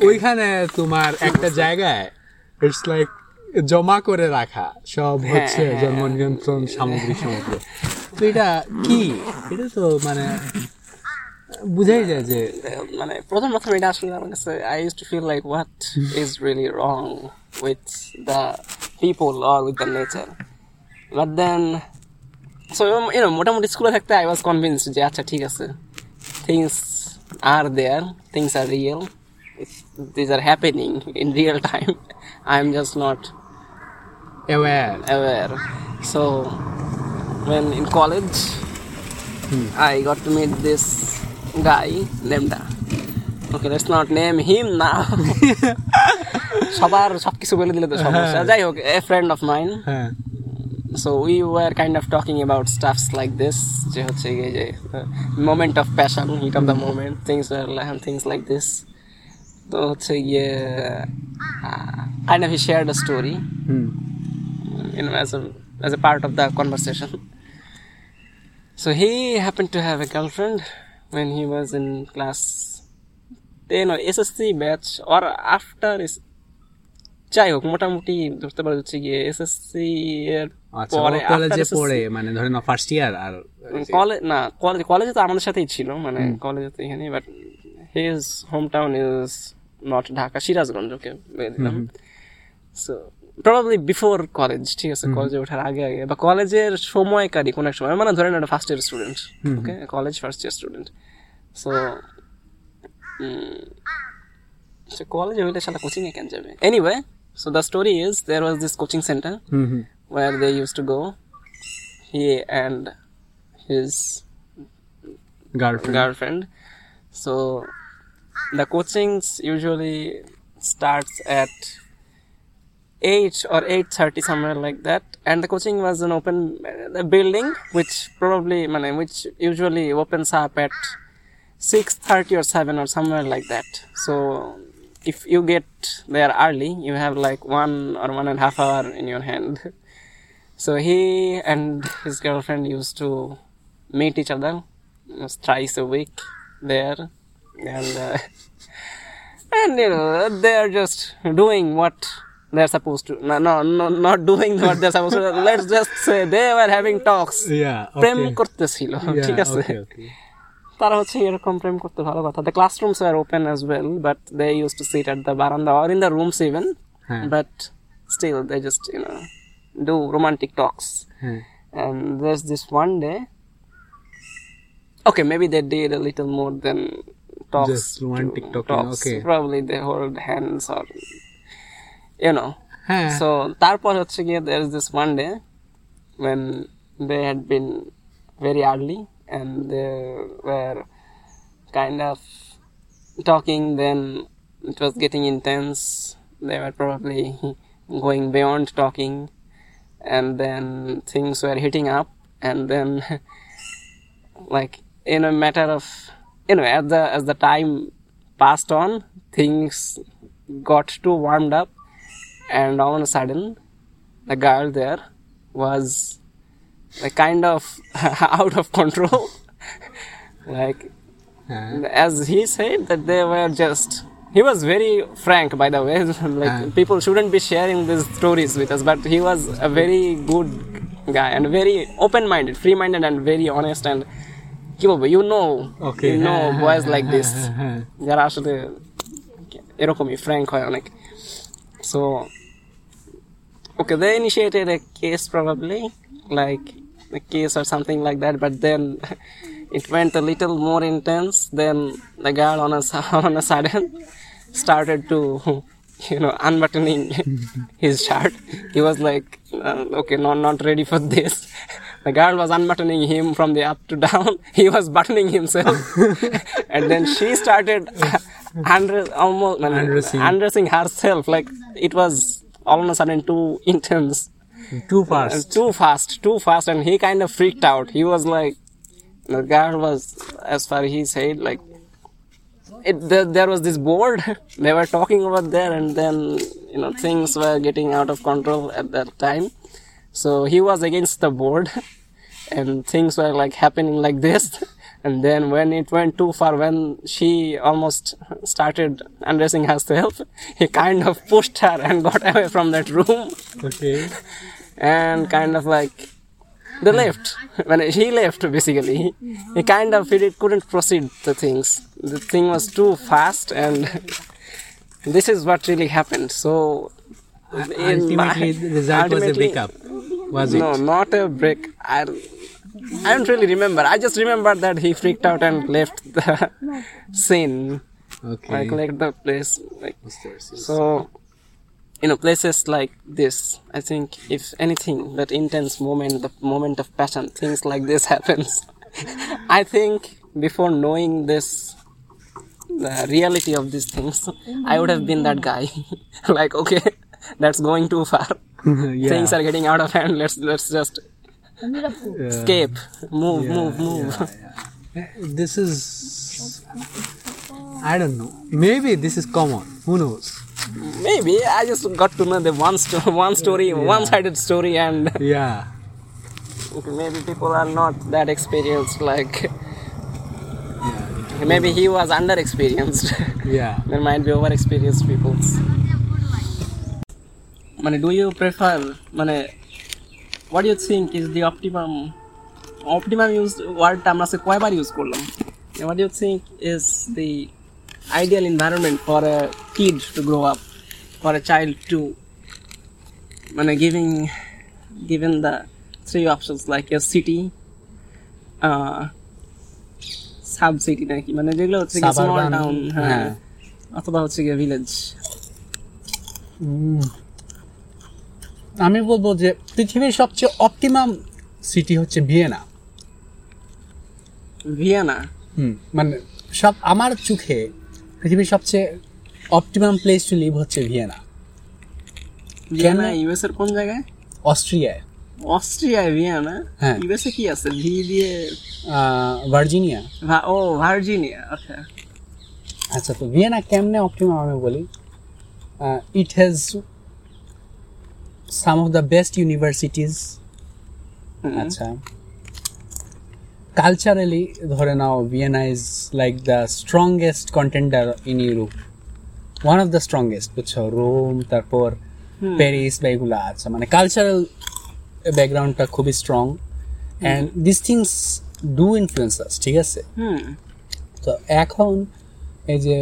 ওইখানে তোমার একটা জায়গায় ইটস লাইক জমা করে রাখা সব হচ্ছে জন্ম নিয়ন্ত্রণ সামগ্রী সামগ্রী। তো এটা কি? এটা তো মানে বুঝাই যায় যে মানে প্রথম প্রথম এটা আসলে আমার কাছে I use to feel like what is really wrong with the people or with the nature but then so you know মোটামুটি স্কুলে থাকতে আই ওয়াজ কনভিন্স যে আচ্ছা ঠিক আছে। Things are there things are real these are happening in real time I am just not aware aware. So when in college, I got to meet this guy named. Okay, let's not name him now. সবার সবকিছু বলে দিলে তো সমস্যা যাই হোক এ ফ্রেন্ড অফ মাইন হ্যাঁ so we were kind of talking about stuffs like this যে হচ্ছে গিয়ে যে moment of passion heat of the moment things were like things like this তো হচ্ছে গিয়ে uh, kind of he shared a story Hmm. You know as a as a part of the conversation. So he happened to have a girlfriend when he was in class 10 or SSC batch or after is যাই হোক মোটামুটি ধরতে পারা যাচ্ছে গিয়ে এসএসসি এর আচ্ছা পরে কলেজে পড়ে মানে ধরেন ফার্স্ট ইয়ার আর কলেজ না কলেজ কলেজে তো আমাদের সাথেই ছিল মানে কলেজে তো এখানে but his home town is not Dhaka Sirajganj okay so probably before college ঠিক আছে কলেজে ওঠার আগে আগে বা কলেজের সময়কারী কোনো এক সময় মানে ধরেন একটা first year student okay college first year student so সে কলেজে হইলে সালা কোচিং এ কেন যাবে? Anyway so the story is there was this coaching centre where they used to go. He and his girlfriend girlfriend. So the coachings usually starts at 8 or 8.30 somewhere like that. And the coaching was an open uh, building which probably mane, which usually opens up at 6.30 or 7 or somewhere like that. So if you get there early you have like one or one and a half hour in your hand. So he and his girlfriend used to meet each other thrice a week there. And uh, and you know they're just doing what they're supposed to no, no no not doing what they're supposed to let's just say they were having talks ইয়া প্রেম করতেছিল ঠিক আছে তারা হচ্ছে এরকম প্রেম করতে ভালো কথা the classrooms are open as well but they used to sit at the বারান্দা or in the rooms even হ্যাঁ। But still they just you know do romantic talks হ্যাঁ and there's this one day okay maybe they did a little more than talks Just romantic to- talking, talks. okay. probably they hold hands or you know হ্যাঁ so তারপর হচ্ছে গিয়ে there is this one day when they had been very early and they were kind of talking then it was getting intense they were probably going beyond talking and then things were heating up and then like in a matter of you know as the as the time passed on things got too warmed up and all of a sudden the girl there was like kind of out of control like হ্যাঁ as he said that they were just he was very frank by the way like Ah. people shouldn't be sharing these stories with us but he was a very good guy and very open minded free minded and very honest and কি বলবো you know Okay, you know হ্যাঁ, boys হ্যাঁ, like this হ্যাঁ, হ্যাঁ। যারা আসলে এরকমই ফ্র্যাঙ্ক হয় অনেক so okay they initiated a case probably like a case or something like that but then it went a little more intense then the girl on a, on a sudden started to you know unbuttoning his shirt. He was like uh, okay not not ready for this. The girl was unbuttoning him from the up to down. He was buttoning himself. And then she started undress, almost I undressing. undressing herself. Like it was all of a sudden too intense, too fast, uh, too fast, too fast, and he kind of freaked out. He was like, the girl was, as far he said, like it, there, there, was this board they were talking about there and then you know things were getting out of control at that time so he was against the board and things were like happening like this and then when it went too far when she almost started undressing herself he kind of pushed her and got away from that room. Okay and kind of like they left. When he left basically he kind of he couldn't proceed the things. The thing was too fast and this is what really happened. So in my- ultimately the result was a ultimately- breakup was it? no not a break. I i don't really remember i just remember that he freaked out and left the scene okay like left the place like so, you know, places like this, I think if anything, that intense moment, the moment of passion, things like this happens. I think before knowing this, the reality of these things, I would have been that guy. like, okay, that's going too far. Yeah. things are getting out of hand let's let's just escape move move move This is. I don't know. Maybe this is common. Who knows? maybe i just got to know the one sto- one story one-sided story and Yeah. maybe people are not that experienced like maybe he was under experienced Yeah. there might be over experienced people মানে do you prefer মানে what do you think is the optimum optimum use ওয়ার্ডটা আমরা আজকে কয়বার ইউজ করলাম what do you think is the ideal environment for a kid to grow up for a child to মানে giving given the three options like a city uh, sub city নাকি মানে যেগুলো হচ্ছে স্মল টাউন হ্যাঁ হ্যাঁ। অথবা হচ্ছে গিয়ে ভিলেজ আমি বলব যে পৃথিবীর সবচেয়ে অপটিমাম সিটি হচ্ছে ভিয়েনা। ভিয়েনা? হুম মানে সব আমার চোখে পৃথিবীর সবচেয়ে অপটিমাম প্লেস টু লিভ হচ্ছে ভিয়েনা। ভিয়েনা ইউএস এর কোন জায়গায়? অস্ট্রিয়ায়। অস্ট্রিয়ায় ভিয়েনা? হ্যাঁ। ইউএসএ কি আছে? ভি দিয়ে ভার্জিনিয়া। ও ভার্জিনিয়া আচ্ছা। আচ্ছা তো ভিয়েনা কেমনে অপটিমাম আমি বলি? It has some of the best universities আচ্ছা। কালচারালি ধরে নাও Vienna is like the strongest contender in Europe one of the strongest বুঝছ? রোম তারপর প্যারিস বা এগুলো আছে। মানে কালচারাল ব্যাকগ্রাউন্ডটা খুবই strong and this things do influences ঠিক আছে? তো এখন এই যে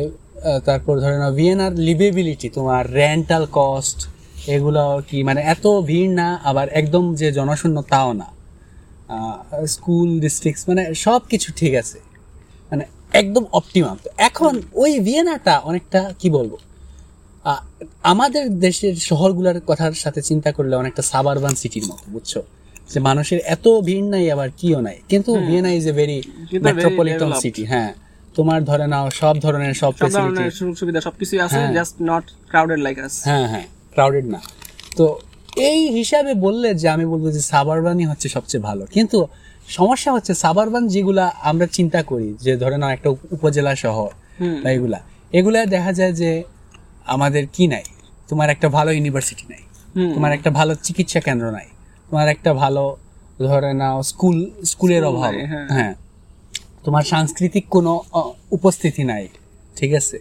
তারপর ধরে নাও ভিয়েনার লিভেবিলিটি তোমার রেন্টাল কস্ট এগুলো কি মানে এত ভিড় না আবার একদম যে জনশূন্য তাও না। স্কুল ডিস্ট্রিক্টস মানে সব কিছু ঠিক আছে। মানে একদম অপটিমাম তো এখন ওই ভিয়েনাটা অনেকটা কি বলব আমাদের দেশের শহরগুলোর কথার সাথে চিন্তা করলে অনেকটা সাবারবান সিটির মতো বুঝছ? যে মানুষের এত ভিড় নাই আবার কিও নাই। কিন্তু Vienna is a very metropolitan city হ্যাঁ। তোমার ধরে নাও সব ধরনের সব ফেসিলিটি সুযোগ সুবিধা সবকিছুই আছে। Just not crowded like us হ্যাঁ হ্যাঁ। ক্রাউডেড না। তো এই হিসাবে বললে যে আমি বলব যে সাবারবানই হচ্ছে সবচেয়ে ভালো। কিন্তু সমস্যা হচ্ছে সাবারবান যেগুলা আমরা চিন্তা করি যে ধরে নাও একটা উপজেলা শহর বা এগুলা এগুলা দেখা যায় যে আমাদের কি নাই? তোমার একটা ভালো ইউনিভার্সিটি নাই। তোমার একটা ভালো চিকিৎসা কেন্দ্র নাই। তোমার একটা ভালো ধরে নাও স্কুল স্কুলের স্কুল অভাব। হ্যাঁ। হ্যাঁ। তোমার সাংস্কৃতিক কোনো উপস্থিতি নাই। ঠিক আছে?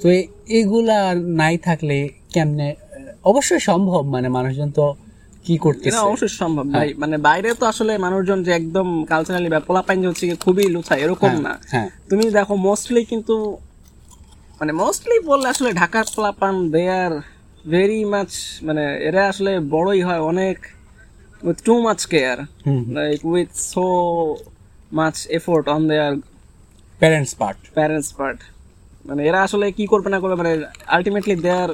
তো এগুলা নাই থাকলে কেমনে অবশ্যই সম্ভব মানে মানুষজন তো কি করতেছে? অবশ্যই সম্ভব ভাই মানে বাইরে তো আসলে মানুষজন যে একদম কালচারালি বা পোলাপাইন যে হচ্ছে খুবই লুচা এরকম না। হ্যাঁ। তুমি দেখো মোস্টলি কিন্তু মানে মোস্টলি বললে আসলে ঢাকার পোলাপান দে আর ভেরি মাচ মানে এরা আসলে বড়ই হয় অনেক with too much care like with so much effort on their parents part parents part মানে এরা আসলে কি করবে না করবে মানে আলটিমেটলি দেয়ার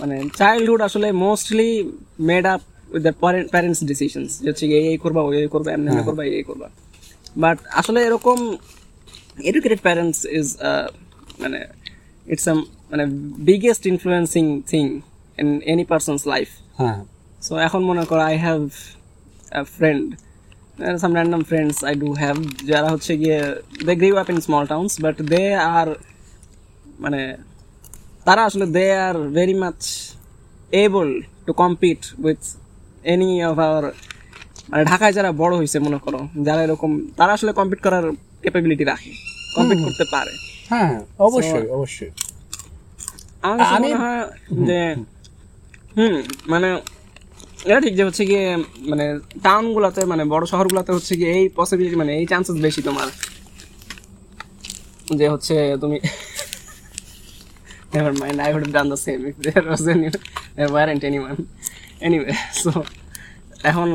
মানে চাইল্ডহুড আসলে mostly made up with the parents decisions হচ্ছে গিয়ে এই করবা ওই করবা এমনি এমনি করবা এই করবা। বাট আসলে এরকম এডুকেটেড প্যারেন্টস ইজ মানে ইটস আ মানে biggest influencing thing in any person's life হ্যাঁ। সো এখন মনে করো I have friend some random friends I do have যারা হচ্ছে গিয়ে they grew up in small towns but they are মানে তারা আসলে they are very much able to compete with any of our মানে ঢাকায় যারা বড় হয়েছে মনে করো যারা এরকম তারা আসলে কম্পিট করার ক্যাপাবিলিটি রাখে কম্পিট করতে পারে। হ্যাঁ অবশ্যই অবশ্যই। আমার কাছে আমি- মনে হয় যে হুম মানে এটা ঠিক যে হচ্ছে গিয়ে মানে টাউন গুলাতে মানে বড় শহরগুলোতে হচ্ছে গিয়ে এই পসিবিলিটি মানে এই চান্সেস বেশি তোমার। যে হচ্ছে তুমি never mind I would done the same if there was any there weren't anyone anyway so এখন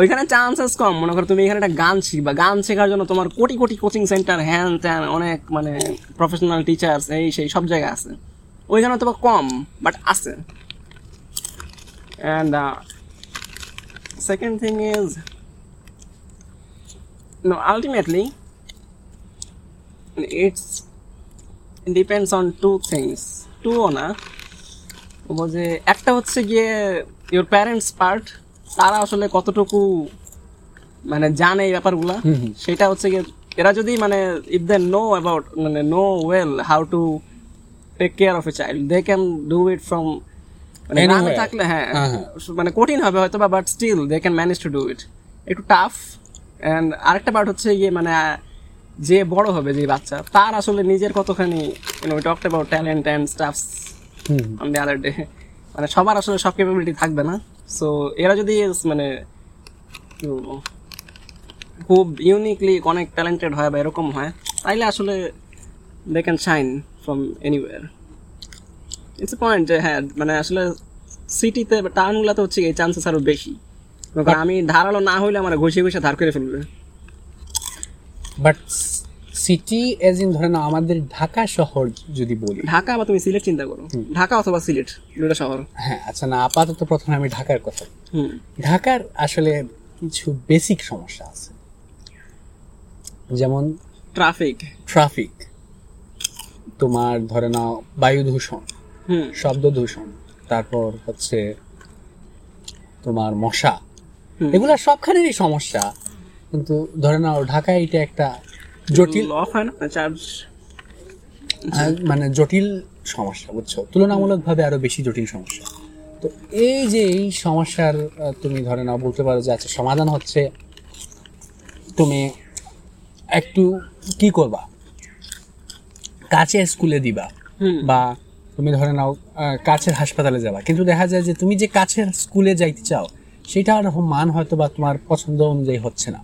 ওইখানে চান্সেস কম। মনে করো তুমি এখানে একটা গান শিখবা। গান শেখার জন্য তোমার কোটি কোটি কোচিং সেন্টার হ্যান ত্যান অনেক মানে প্রফেশনাল টিচার্স এই সেই সব জায়গায় আছে। ওইখানে তো কম বাট আছে। And second thing is no, ultimately, it's, depends on two things না। যে একটা হচ্ছে গিয়ে ইউর প্যারেন্টস পার্ট তারা আসলে কতটুকু মানে জানে এই ব্যাপারগুলা সেটা হচ্ছে গিয়ে এরা যদি মানে ইফ দে নো অ্যাবাউট মানে know well how to take care of a child they can do it from মানে গ্রামে থাকলে হ্যাঁ হ্যাঁ, হ্যাঁ। মানে কঠিন হবে হয়তো বা but still they can manage to do it একটু টাফ অ্যান্ড আরেকটা পার্ট হচ্ছে গিয়ে মানে যে বড় হবে যে বাচ্চা তার আসলে নিজের কতখানি you know talked about talent and stuffs on the other day মানে সবার আসলে সব ক্যাপাবিলিটি থাকবে না। সো এরা যদি মানে কি বলব, খুব ইউনিকলি অনেক ট্যালেন্টেড হয় বা এরকম হয় তাইলে আসলে they can shine from anywhere it's point যে হ্যাঁ মানে আসলে সিটিতে টাউনগুলোতে হচ্ছে এই চান্সেস আরও বেশি। কারণ আমি ধারালো না হইলে আমার ঘষে ঘষে ধার করে ফেলবে। বাট সিটি এজ ইন ধরে নাও আমাদের ঢাকা শহর যদি বলি। ঢাকা বা তুমি সিলেট চিন্তা করো। ঢাকা অথবা সিলেট দুটা শহর। হ্যাঁ আচ্ছা না আপাতত প্রথমে আমি ঢাকার কথা। ঢাকার আসলে কিছু বেসিক সমস্যা আছে। যেমন ট্রাফিক ট্রাফিক তোমার ধরে নাও বায়ু দূষণ শব্দ দূষণ তারপর হচ্ছে তোমার মশা। এগুলা সবখানেরই সমস্যা। কিন্তু ধরে নাও ঢাকায় এটা একটা জটিল অফ হয় না? চার্জ মানে জটিল সমস্যা বুঝছ? তুলনামূলকভাবে আরও বেশি জটিল সমস্যা। তো এই যে এই সমস্যার তুমি ধরে নাও বলতে পারো যে আচ্ছা সমাধান হচ্ছে তুমি একটু কি করবা? কাছে স্কুলে দিবা বা তুমি ধরে নাও কাছের হাসপাতালে যাবা। কিন্তু দেখা যায় যে তুমি যে কাছের স্কুলে যাইতে চাও সেটার মান হয়তো বা তোমার পছন্দ অনুযায়ী হচ্ছে না।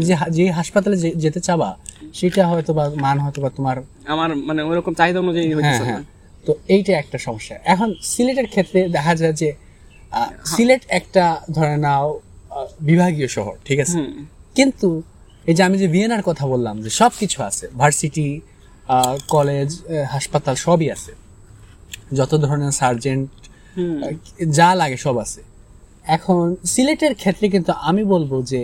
যে যে হাসপাতালে যেতে চাবা সেটা হয়তো বা মান হয়তো বা তোমার আমার মানে ওইরকম চাহিদা অনুযায়ী হ্যাঁ হ্যাঁ। তো এইটা একটা সমস্যা। এখন সিলেটের ক্ষেত্রে দেখা যায় যে আহ, সিলেট একটা ধরে নাও বিভাগীয় শহর ঠিক আছে? কিন্তু এই যে আমি যে ভিয়েনার কথা বললাম যে সব কিছু আছে ভার্সিটি কলেজ হাসপাতাল সবই আছে। যত ধরনের সার্জেন্ট যা লাগে সব আছে। এখন সিলেটের ক্ষেত্রে কিন্তু আমি বলব যে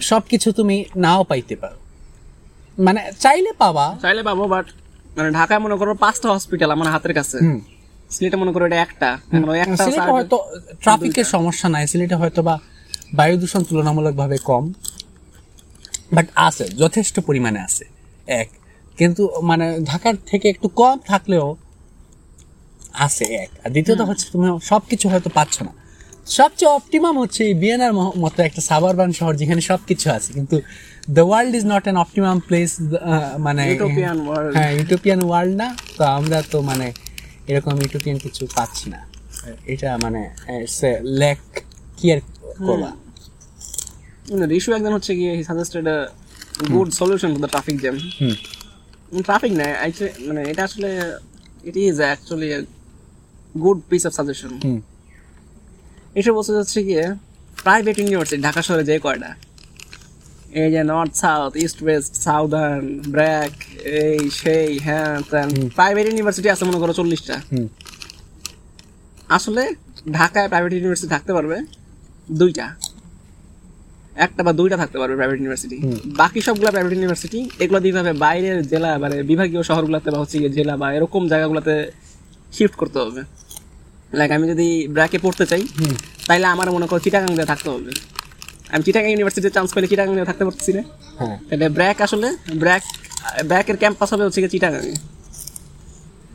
সবকিছু তুমি নাও পাইতে পারো। মানে চাইলে পাবা। চাইলে পাবো বাট মানে ঢাকায় মনে করো পাঁচটা হসপিটাল আমার হাতের কাছে। সিলেটে মনে করো এটা একটা। একটা সিলেটে হয়তো ট্রাফিকের সমস্যা নাই সিলেটে হয়তো বা বায়ু দূষণ তুলনামূলকভাবে কম। বাট আছে যথেষ্ট পরিমাণে আছে এক। কিন্তু মানে ঢাকার থেকে একটু কম থাকলেও আছে এক। আর দ্বিতীয়ত হচ্ছে তুমি সবকিছু হয়তো পাচ্ছ না। সবচেয়ে অপটিমাম হচ্ছে এই বিয়েনার মতো একটা সাবারবান শহর যেখানে সবকিছু আছে। কিন্তু the world is not an optimum place মানে হ্যাঁ ইউটোপিয়ান ওয়ার্ল্ড না। তো আমরা তো মানে এরকম ইউটোপিয়ান কিছু পাচ্ছি না। এটা মানে ল্যাক কি আর করবা রিশু একজন হচ্ছে গিয়ে he suggested a good solution to the traffic jam traffic না মানে এটা আসলে it is actually good piece of suggestion এসব বলতে যাচ্ছে গিয়ে প্রাইভেট ইউনিভার্সিটি ঢাকা শহরে যে কয়টা? এই যে north south east west southern BRAC এই সেই হ্যাঁ প্রাইভেট ইউনিভার্সিটি আছে মনে করো চল্লিশটা। আসলে ঢাকায় প্রাইভেট ইউনিভার্সিটি থাকতে পারবে দুইটা। একটা বা দুইটা থাকতে পারবে প্রাইভেট ইউনিভার্সিটি বাকি সবগুলা প্রাইভেট ইউনিভার্সিটি এগুলো হবে বাইরের জেলা মানে বিভাগীয় শহরগুলোতে বা হচ্ছে জেলা বা এরকম জায়গাগুলোতে শিফট করতে হবে। লাইক আমি যদি ব্র্যাকে পড়তে চাই তাইলে আমার মনে করো চিটাগাং দিয়ে থাকতে হবে। আমি চিটাগাং ইউনিভার্সিটিতে চান্স পেলে চিটাগাং দিয়ে থাকতে পারতেছি না। হ্যাঁ। তাহলে ব্র্যাক আসলে ব্র্যাক ব্র্যাকের ক্যাম্পাস হবে হচ্ছে গিয়ে চিটাগাঙে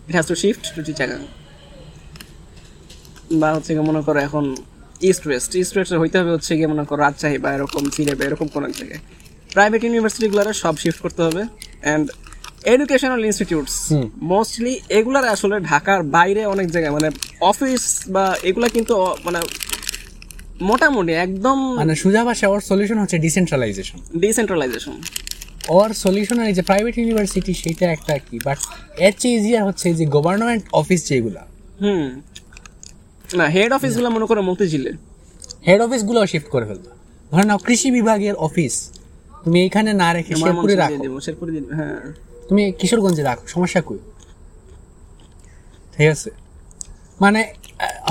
it has to shift to Chittagong বা হচ্ছে গিয়ে মনে করো এখন ইস্ট ওয়েস্ট ইস্ট ওয়েস্ট হইতে হবে হচ্ছে গিয়ে মনে করো রাজশাহী বা এরকম সিলেট বা এরকম কোনো জায়গায়। প্রাইভেট ইউনিভার্সিটিগুলোর সব শিফট করতে হবে। অ্যান্ড এডুকেশনাল ইনস্টিটিউটস মোস্টলি এগুলার আসলে ঢাকার বাইরে অনেক জায়গায় মানে অফিস বা এগুলা কিন্তু মানে মোটামুটি একদম মানে সোজা ভাষা ওর সলিউশন হচ্ছে ডিসেন্ট্রালাইজেশন ডিসেন্ট্রালাইজেশন ওর সলিউশন এই যে প্রাইভেট ইউনিভার্সিটি সেটা একটা কি? বাট এর চেয়ে ইজিয়ার হচ্ছে যে গভর্নমেন্ট অফিস যেগুলা। হুম। না হেড অফিসগুলো মনে করো মতিঝিলে হেড অফিসগুলো শিফট করে ফেলবা। ধরে নাও কৃষি বিভাগের অফিস তুমি এখানে না রেখে শেরপুরে রাখো। শেরপুরে হ্যাঁ। তুমি কিশোরগঞ্জে রাখো সমস্যা কই? ঠিক আছে? মানে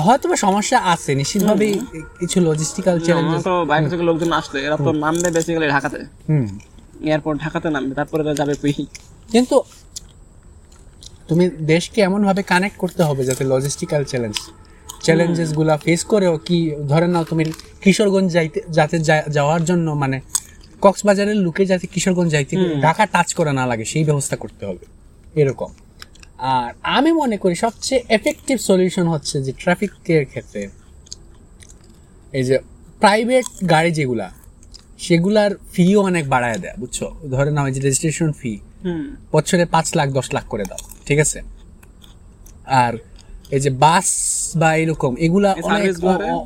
হয়তো বা সমস্যা আছে নিশ্চিতভাবেই কিছু লজিস্টিক্যাল আমার চ্যালেঞ্জেস তো বাইরে থেকে লোকজন আসলে এরা তো নামবে বেসিক্যালি ঢাকাতে। হুম। এয়ারপোর্ট ঢাকাতে নামবে তারপরে তো যাবে কুই? কিন্তু তুমি দেশকে এমন ভাবে কানেক্ট করতে হবে যাতে লজিস্টিক্যাল চ্যালেঞ্জ চ্যালেঞ্জেসগুলা ফেস করেও কি ধরে নাও তুমি কিশোরগঞ্জ যাইতে যাতে যাওয়ার জন্য মানে কক্সবাজারের লোকে যাতে কিশোরগঞ্জ যাইতে ঢাকা টাচ করা না লাগে সেই ব্যবস্থা করতে হবে। এরকম। আর আমি মনে করি সবচেয়ে এফেক্টিভ সলিউশন হচ্ছে যে ট্রাফিকের ক্ষেত্রে এই যে প্রাইভেট গাড়ি যেগুলা সেগুলার ফিও অনেক বাড়ায় দেয় বুঝছ? ধরে নাও যে রেজিস্ট্রেশন ফি বছরে পাঁচ লাখ দশ লাখ করে দাও ঠিক আছে? আর এই যে বাস বা এরকম এগুলা অনেক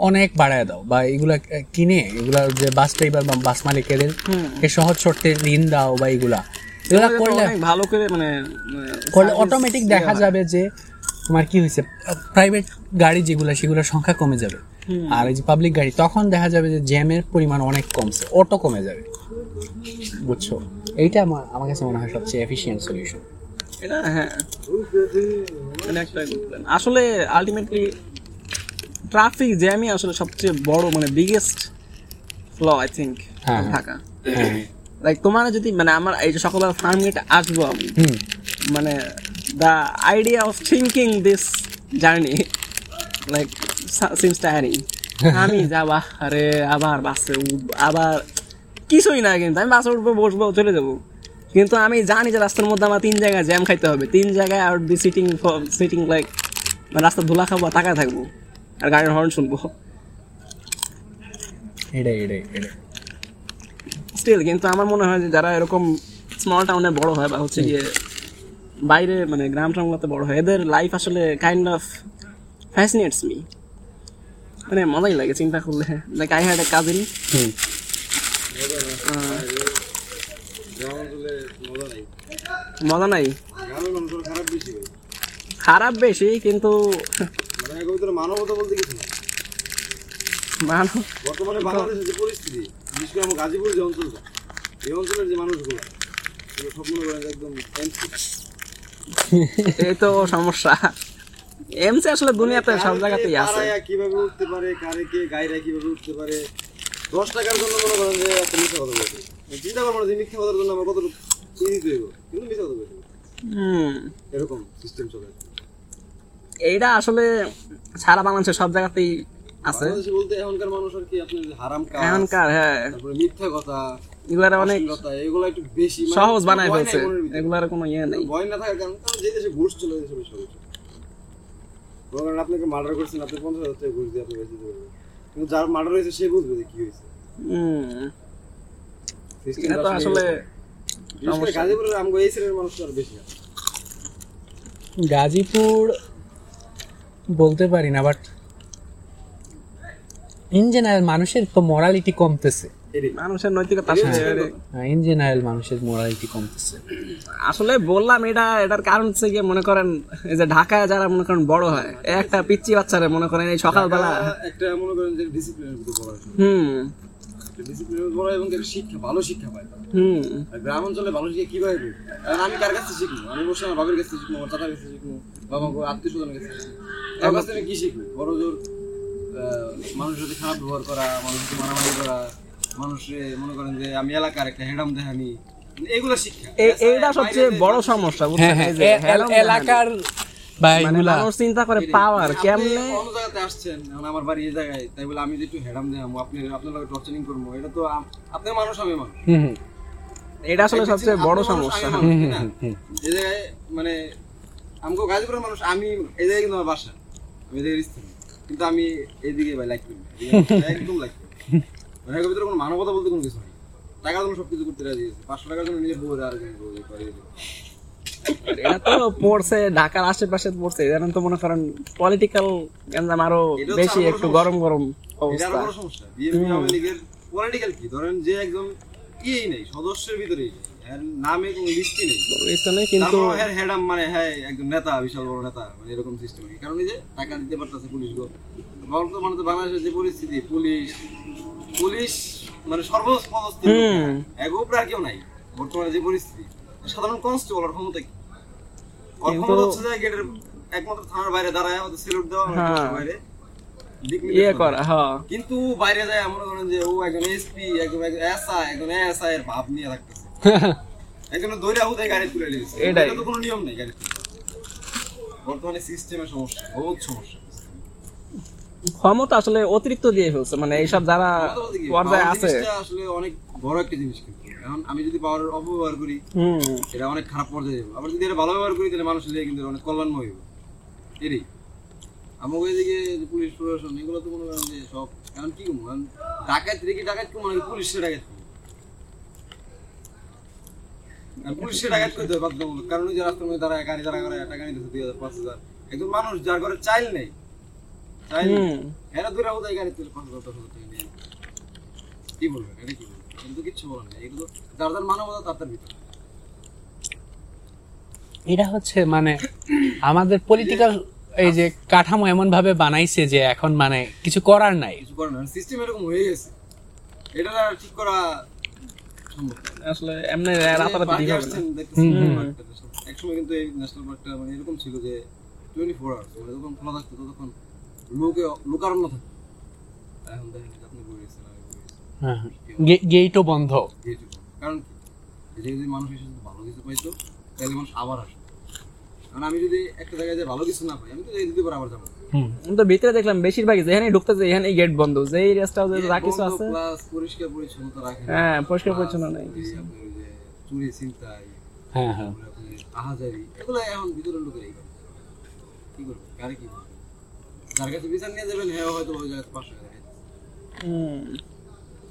অনেক বাড়ায় দাও বা এগুলা কিনে এগুলা যে বাস ড্রাইভার বা বাস মালিকেদের কে সহজ শর্তে ঋণ দাও বা এগুলা। এগুলা করলে ভালো করে মানে করলে অটোমেটিক দেখা যাবে যে তোমার কি হয়েছে প্রাইভেট গাড়ি যেগুলো সেগুলোর সংখ্যা কমে যাবে। আর এই যে পাবলিক গাড়ি তখন দেখা যাবে যে জ্যামের পরিমাণ অনেক কমছে অটো কমে যাবে। বুঝছ? এইটা আমার আমার কাছে মনে হয় সবচেয়ে এফিশিয়েন্ট সলিউশন এটা হ্যাঁ। মানে একটা। আসলে আলটিমেটলি ট্রাফিক জ্যামই আসলে সবচেয়ে বড় মানে বিগেস্ট ফ্ল আই থিঙ্ক হ্যাঁ, হ্যাঁ। ঢাকা। লাইক তোমার যদি মানে আমার এই যে সকালবেলা ফার্ম গেটে আসব আমি মানে the idea of thinking this journey like seems tiring আমি যাবা আরে আবার বাসে আবার কিছুই না কিন্তু আমি বাসে উঠবো বসবো চলে যাব। কিন্তু আমি জানি যে রাস্তার মধ্যে আমার তিন জায়গায় জ্যাম খাইতে হবে। তিন জায়গায় আর বি সিটিং সিটিং লাইক রাস্তার ধুলা খাব তাকায় থাকব আর গাড়ির হর্ন শুনব। এটাই এটাই এটাই। স্টিল কিন্তু আমার মনে হয় যে যারা এরকম স্মল টাউনে বড় হয় বা হচ্ছে গিয়ে বাইরে মানে গ্রাম টাউনগুলোতে বড় হয় এদের লাইফ আসলে কাইন্ড অফ ফ্যাসিনেটস মি মানে মজাই লাগে চিন্তা করলে। Like I had a cousin hmm মজা নাই। খারাপ বেশি কিন্তু মানে এর ভিতরে মানবতা বলতে কিছু না মানুষ বর্তমানে বাংলাদেশের যে পরিস্থিতি বিশেষ করে আমার গাজীপুর যে অঞ্চলটা এই অঞ্চলের যে মানুষগুলো সব মনে করেন একদম এই তো সমস্যা। এমসি আসলে দুনিয়াতে সব জায়গাতেই আছে। কারায়া কীভাবে উঠতে পারে কারে কে গাইরা কীভাবে উঠতে পারে দশ টাকার জন্য মনে করেন যে একটা মিথ্যা কথা বলছে। চিন্তা করব যে মিথ্যা কথার জন্য আমার কতটুকু এরকম সিস্টেম চলে এইটা আসলে সারা বাংলাদেশের সব জায়গাতেই আছে। বলতে এখনকার মানুষ আর কি আপনি হারাম কাজ এখনকার হ্যাঁ। তারপরে মিথ্যা কথা এগুলার অনেক অশ্লীলতা, একটু বেশি মানে সহজ বানায় ফেলছে। এগুলার কোনো ইয়ে নেই। ভয় না থাকার কারণ যে দেশে ঘুষ চলে দেশে বেশি সহজ আপনাকে মার্ডার করছেন আপনি পঞ্চাশ হাজার টাকা ঘুষ দিয়ে আপনি কিন্তু যার মার্ডার হয়েছে সে বুঝবে যে কি হয়েছে। হুম। এটা তো আসলে গাজীপুর বলতে পারি না বাট ইন জেনারেল মানুষের তো মরালিটি কমতেছে। মানুষের নৈতিকতা আসলে ইন জেনারেল মানুষের মরালিটি কমতেছে। আসলে বললাম এটা এটার কারণ হচ্ছে গিয়ে মনে করেন এই যে ঢাকায় যারা মনে করেন বড় হয় একটা পিচ্ছি বাচ্চারা মনে করেন এই সকালবেলা একটা মনে করেন যে ডিসিপ্লিনের হয় হুম। বড় এবং শিক্ষা ভালো শিক্ষা পায়। হুম। গ্রাম অঞ্চলে ভালো শিক্ষা কীভাবে পাবে? কারণ আমি কার কাছে শিখব? আমি বসে আমার বাবার কাছে শিখব আমার চাচার কাছে শিখব বাবা আত্মীয় স্বজনের কাছে শিখব। তার কাছ থেকে কি শিখব? বড় জোর আহ, মানুষের সাথে খারাপ ব্যবহার করা মারামারি করা মানুষে মনে করেন যে আমি এলাকার একটা হেডাম দেখানি এগুলো শিক্ষা। এ- এইটা সবচেয়ে বড় সমস্যা বুঝছেন? এই যে হেলাম দেখানি। এলাকার বা মানে এগুলা মানুষ চিন্তা করে পাওয়ার কেমনে? অন্য জায়গাতে আসছেন আমার বাড়ি এই জায়গায় তাই বলে আমি একটু হেডাম দেখাবো আপনি আপনার লগে টর্চারিং করব এটা তো আপনি মানুষ আমি মানুষ। হুম হুম। এটা আসলে সবচেয়ে বড় সমস্যা। এই জায়গায় মানে আমাকে গাজীপুরের মানুষ আমি এই জায়গায় কিন্তু আমার বাসা। আমি জায়গায় কিন্তু আমি এইদিকে ভাই লাইক করি। এদিকে একদম লাইক করি মানে এর ভিতরে কোনো মানবতা বলতে কোনো কিছু নেই। টাকার জন্য সবকিছু করতে রাজি আছে। পাঁচশো টাকার জন্য নিজের বউ আর করে। এটা তো পড়ছে ঢাকার আশেপাশে পড়ছে যেমন তো মনে করেন পলিটিক্যাল গেঞ্জাম আরও বেশি একটু গরম গরম অবস্থা আরও বড় সমস্যা। বিএনপি আওয়ামী লীগের পলিটিক্যাল কি? ধরেন যে একদম ইয়েই নেই সদস্যের ভিতরেই। নামে কোনো লিস্টই নেই। বুঝতে নেই কিন্তু হ্যাঁ হ্যাডাম মানে হ্যাঁ একজন নেতা বিশাল বড় নেতা মানে এরকম সিস্টেম কারণ এই যে টাকা দিতে পারতেছে পুলিশ গো বর্তমানে তো বাংলাদেশের যে পরিস্থিতি পুলিশ পুলিশ মানে সর্বপদস্থ এগো প্রায় কেউ নাই। বর্তমানে যে পরিস্থিতি সাধারণ কনস্টেবল ক্ষমতা কি? কিন্তু- একমাত্র থানার বাইরে দাঁড়ায় সেলুট দেওয়া হ্যাঁ। বাইরে। ইয়ে করা হ্যাঁ। কিন্তু বাইরে যায় মনে করেন যে ও একজন এসপি একজন এসআই একজন এসআই এর ভাব নিয়ে থাকতেছে। একজন গাড়ি তুলে নিয়েছে এটা তো কোনো নিয়ম নেই গাড়ি বর্তমানে সিস্টেমের সমস্যা বহুত সমস্যা। ক্ষমতা আসলে অতিরিক্ত দিয়ে ফেলছে মানে এইসব যারা পর্যায়ে আছে। আসলে অনেক বড় একটা জিনিস কিন্তু। এখন আমি যদি পাওয়ারের অপব্যবহার করি এটা অনেক খারাপ পর্যায়ে যাবে। আবার যদি এটা ভালো ব্যবহার করি তাহলে মানুষের কিন্তু অনেক কল্যাণময় হবে। এটাই। আমাকে এদিকে পুলিশ প্রশাসন এগুলো তো মনে করেন যে সব এখন কি করব? এখন ডাকাত রেখে ডাকাত কম মানে পুলিশের ডাকাত পুলিশের ডাকাত করতে হবে বাধ্যতামূলক। কারণ ওই যে রাস্তার মধ্যে তারা গাড়ি তারা করে টাকা নিতেছে দুই হাজার পাঁচ হাজার। একজন মানুষ যার ঘরে চাইল নেই। চাইল। এরা দূরে কোথায় গাড়ি তুলে পাঁচ হাজার দশ হাজার টাকা নিয়ে। কি বলবেন? এটা কি কিন্তু কিচ্ছু বলার নেই। এগুলো যার যার মানবতা তার তার ভিতরে। এটা হচ্ছে মানে আমাদের পলিটিক্যাল এই যে কাঠামো এমন ভাবে বানাইছে যে এখন মানে কিছু করার নাই। কিছু করে না সিস্টেম এরকম হয়ে গেছে। এটা আর ঠিক করা আসলে এমনি রাতারাতি ঠিক হবে। একসময় কিন্তু এই ন্যাশনাল পার্কটা মানে এরকম ছিল যে টোয়েন্টি ফোর আওয়ার্স মানে যখন খোলা থাকতো তখন লোকে লোকারণ্য থাকতো। এখন দেখেন যে আপনি বই গেছেন আমি বই গেছি গেটও বন্ধ। কারণ যদি মানুষ এসে ভালো কিছু পাইতো তাহলে মানুষ আবার আসতো। কারণ আমি যদি একটা জায়গায় যে ভালো কিছু না পাই আমি তো এই দিতে পারে আবার যাব। হুম। আমি তো ভিতরে দেখলাম বেশিরভাগই যেখানে ঢুকতেছে এখানে গেট বন্ধ। যেই রেস্ট হাউসে যা কিছু আছে। plus পরিষ্কার পরিচ্ছন্নতা রাখে হ্যাঁ, পরিষ্কার পরিচ্ছন্ন নাই। এই যে চুরি ছিনতাই হ্যাঁ হ্যাঁ। আহাজারি এগুলো এখন ভিতরের লোকেরাই করে কি করবে? কারে কি করবে যার কাছে বিচার নিয়ে যাবেন হ্যাঁ হয়তো ওই জায়গায় পাঁচশো টাকা হুম।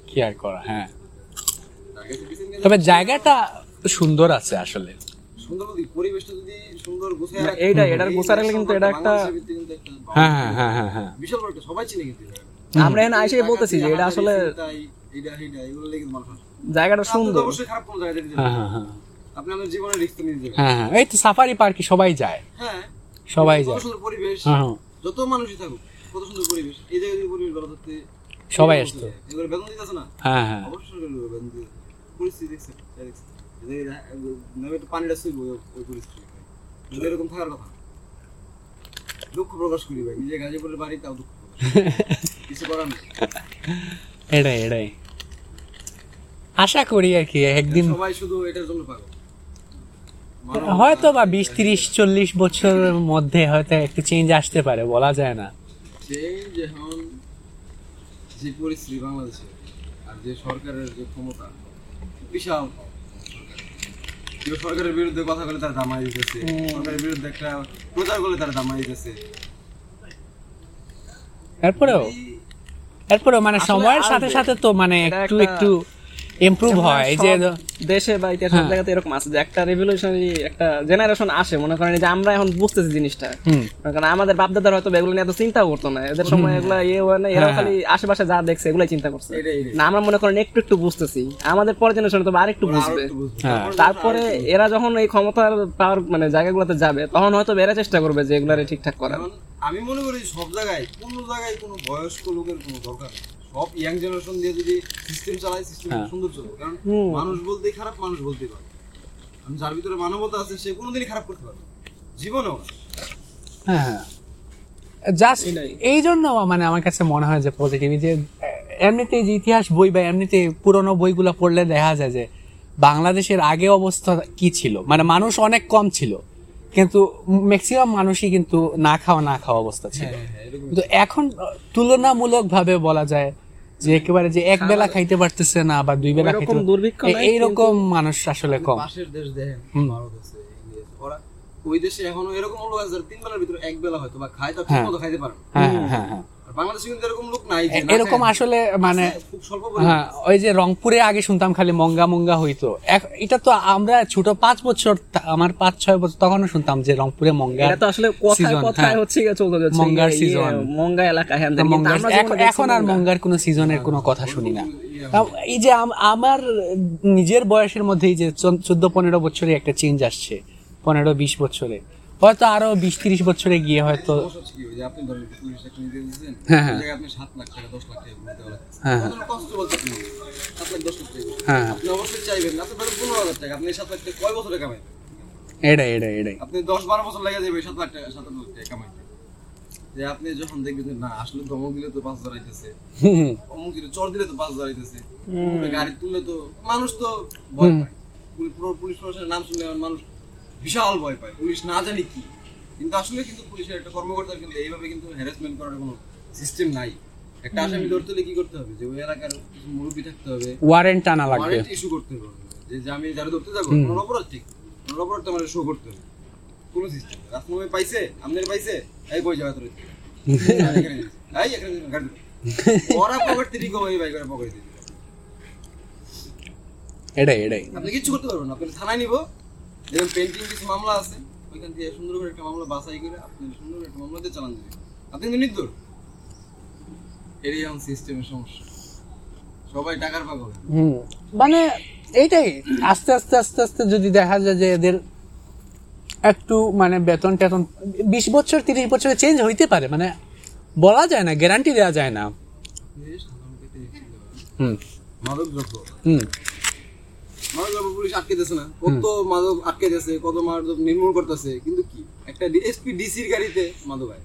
কি আর করা হ্যাঁ। তবে জায়গাটা সুন্দর আছে আসলে। সুন্দর যদি সুন্দর গুছিয়ে না, এইটা এটার এই গোছানো কিন্তু এটা একটা বাংলাদেশের ভিত্তি কিন্তু একটা হ্যাঁ হ্যাঁ হ্যাঁ হ্যাঁ হ্যাঁ। বিশাল বড় সবাই চিনে কিন্তু জায়গাটা। আমরা এখানে আইসে বলতেছি যে এটা আসলে ছিনতাই, এইটা সেইটা, এগুলো লেগে মানুষ আসে। জায়গাটা সুন্দর। অবশ্যই খারাপ কোনো জায়গায় হ্যাঁ হ্যাঁ হ্যাঁ। আপনি রিস্ক নিয়ে যাবেন হ্যাঁ হ্যাঁ এই তো সাফারি পার্কে সবাই যায়। হ্যাঁ সবাই যায়। সুন্দর পরিবেশ হ্যাঁ হ্যাঁ। যত মানুষই থাকুক কত সুন্দর পরিবেশ এই জায়গায় পরিবেশ ভালো থাকতে সবাই আসতো। হ্যাঁ হ্যাঁ। এরকম থাকার কথা দুঃখ প্রকাশ করি ভাই নিজে গাজীপুরের বাড়ি তাও দুঃখ কিছু করার নেই। এটাই এটাই। আশা করি আর কি একদিন সবাই শুধু এটার জন্য পাগল। হয়তো বা বিশ তিরিশ চল্লিশ বছরের মধ্যে হয়তো একটু চেঞ্জ আসতে পারে বলা যায় না। চেঞ্জ এখন যে পরিস্থিতি বাংলাদেশে আর যে সরকারের যে ক্ষমতা বিশাল কেউ সরকারের বিরুদ্ধে কথা বলে তারা দামাই দিতেছে। সরকারের বিরুদ্ধে একটা প্রচার করলে তারা দামাই দিতেছে। এরপরেও? এরপরেও মানে সময়ের সাথে সাথে তো মানে একটু একটু ইমপ্রুভ হয় এই যে দেশে বা ইতিহাস সব হ্যাঁ। জায়গাতে এরকম আছে যে একটা রেভলিউশনারি একটা জেনারেশন আসে মনে করেন যে আমরা এখন বুঝতেছি জিনিসটা। কারণ আমাদের বাপ দাদার হয়তো এগুলো নিয়ে এত চিন্তা করতো না এদের সময় এগুলো ইয়ে হয় না এরা হ্যাঁ, খালি আশেপাশে যা দেখছে এগুলাই চিন্তা করছে। না আমরা মনে করেন একটু একটু বুঝতেছি আমাদের পরের জেনারেশন তো আরেকটু বুঝবে। একটু বুঝবে। হ্যাঁ। তারপরে এরা যখন এই ক্ষমতার পাওয়ার মানে জায়গাগুলোতে যাবে তখন হয়তো এরা চেষ্টা করবে যে এগুলারে ঠিকঠাক করার। আমি মনে করি সব জায়গায় কোনো জায়গায় কোনো বয়স্ক লোকের কোনো দরকার নেই। সব ইয়াং জেনারেশন দিয়ে যদি সিস্টেম চালায় সিস্টেম হ্যাঁ। সুন্দর চলবে। কারণ মানুষ বলতেই খারাপ মানুষ বলতেই পারে আমি যার ভিতরে মানবতা আছে সে কোনোদিনই খারাপ করতে পারবে। জীবনেও হ্যাঁ জাস্ট এই জন্য মানে আমার কাছে মনে হয় যে পজিটিভ যে এমনিতে যে ইতিহাস বই বা এমনিতে পুরোনো বইগুলো পড়লে দেখা যায় যে বাংলাদেশের আগে অবস্থা কি ছিল? মানে মানুষ অনেক কম ছিল কিন্তু ম্যাক্সিমাম মানুষই কিন্তু না খাওয়া না খাওয়া অবস্থা ছিল। কিন্তু এখন তুলনামূলক ভাবে বলা যায় যে একেবারে যে এক বেলা খাইতে পারতেছে না বা দুই বেলা খাইতে এইরকম মানুষ আসলে কম পাশের দেশ দেখেন ভারত আছে ওরা ওই দেশে এখনও এরকম লোক আছে তিন বেলার ভিতরে এক বেলা হয়তো বা খায় তো ঠিক হ্যাঁ। মতো খাইতে পারে না। হ্যাঁ হ্যাঁ হ্যাঁ আর বাংলাদেশে কিন্তু এরকম লোক নাই এরকম আসলে মানে হ্যাঁ ওই যে রংপুরে আগে শুনতাম খালি মঙ্গা মঙ্গা হইতো। এটা তো আমরা ছোট পাঁচ বছর আমার পাঁচ ছয় বছর তখনও শুনতাম যে রংপুরে মঙ্গা এটা তো আসলে কথায় কথায় হ্যাঁ। হচ্ছে গিয়ে চলতে যাচ্ছে। মঙ্গার ইয়ে, season। মঙ্গা এলাকা মঙ্গার এখন- আর মঙ্গার কোনো সিজনের কোনো কথা শুনি না। এই যে আমার নিজের বয়সের মধ্যে এই যে চোদ্দ পনেরো বছরে একটা চেঞ্জ আসছে পনেরো বিশ বছরে। হয়তো আরও বিশ তিরিশ বছরে গিয়ে হয়তো আপনি দশ? এটাই এটাই এটাই। আপনি বারো বছর লেগে যাবে সাত লাখ টাকা, সাত লাখ টাকা কামাইতে। যে আপনি যখন দেখবেন যে না আসলে ধমক দিলে তো পাঁচ। অমুক দিলে চর দিলে তো পাঁচ গাড়ি তুললে তো মানুষ তো ভয় পায়। পুলিশ পুরো- পুলিশ প্রশাসনের নাম শুনলে মানুষ বিশাল ভয় পায়। পুলিশ না জানি কি। কিন্তু আসলে কিন্তু পুলিশের একটা কর্মকর্তার কিন্তু এইভাবে কিন্তু হ্যারাসমেন্ট করার কোনো সিস্টেম নাই। একটা আসামি ধরতে হলে কি করতে হবে? যে ওই এলাকার কিছু মুরব্বী থাকতে হবে। ওয়ারেন্ট আনা লাগবে। ওয়ারেন্ট ইস্যু করতে হবে। যে যে আমি যারা ধরতে যাব কোনো অপরাধ ঠিক। কোনো অপরাধ তো আমার শো করতে হবে। কোনো সিস্টেম রাসমে পাইছে আমনের পাইছে? এই কই যাবে তোর। এই এখানে গাড়ি ওরা পকেট থেকে কমাই ভাই করে পকেট দিবে এটাই এটাই। আপনি কিচ্ছু করতে পারবেন না। আপনি থানায় নিব। যেরকম পেন্টিং কিছু মামলা আছে ওইখান থেকে সুন্দর করে একটা মামলা বাছাই করে আপনি সুন্দর একটা মামলা দিয়ে চালান দিবেন। আপনি কিন্তু নির্দোষ। এখন সিস্টেমের সমস্যা। সবাই টাকার পাগল। হুম। মানে এইটাই আস্তে আস্তে আস্তে আস্তে যদি দেখা যায় যে এদের একটু মানে বেতন টেতন বিশ বছর তিরিশ বছরে চেঞ্জ হইতে পারে মানে বলা যায় না গ্যারান্টি দেওয়া যায় না। হুম। হুম। মাদক পুলিশ আটকে দিয়েছে না। কত মাদক আটকে দিয়েছে কত মাদক নির্মূল করতেছে। কিন্তু কি? একটা এসপি ডিসির গাড়িতে মাদক হয়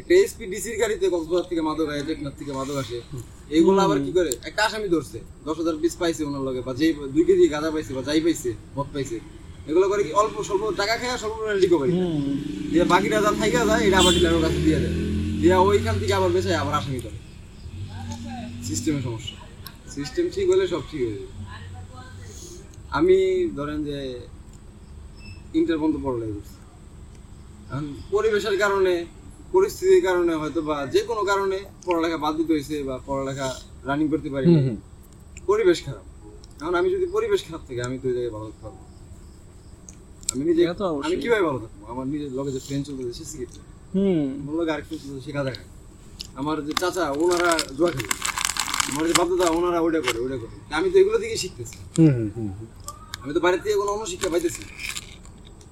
একটা এসপি ডিসির গাড়িতে কক্সবাজার থেকে মাদক হয় টেকনাথ থেকে মাদক আসে। এইগুলো আবার কি করে? একটা আসামি ধরছে। দশ হাজার পিস পাইছে ওনার লগে বা যেই দুই কেজি গাঁজা পাইছে বা যাই পাইছে মদ পাইছে। এগুলো করে কি অল্প স্বল্প টাকা খায় স্বল্প রিকভারি দিয়ে বাকিটা যা থাইকা যায় এটা আবার ডিলারের কাছে দিয়ে দেয়। দিয়ে ওইখান থেকে আবার বেঁচে আবার আসামি করে। সিস্টেমের সমস্যা। সিস্টেম ঠিক হলে সব ঠিক হয়ে যাবে। আমি ধরেন যে ইন্টার পর্যন্ত পড়ালেখা করছি। এখন পরিবেশের কারণে পরিস্থিতির কারণে হয়তো বা যে কোনো কারণে পড়ালেখা বাদ দিতে হয়েছে বা পড়ালেখা রানিং করতে পারি। পরিবেশ খারাপ। এখন আমি যদি পরিবেশ খারাপ থাকে আমি তো ওই জায়গায় ভালো থাকতে পারব আমি নিজে। আমি কীভাবে ভালো থাকব? আমার নিজের লগে যে ফ্রেন্ড চলতেছে সে সিগারেট আরেক ফ্রেন্ড চলতেছে সে খায়। আমার যে চাচা ওনারা জুয়া খেলে। আমার যে বাপদাদা ওনারা ওইটা করে ওইটা করে। আমি তো এগুলো থেকে শিখতেছি। আমি তো বাইরে থেকে কোনো অন্য শিক্ষা পাইতেছি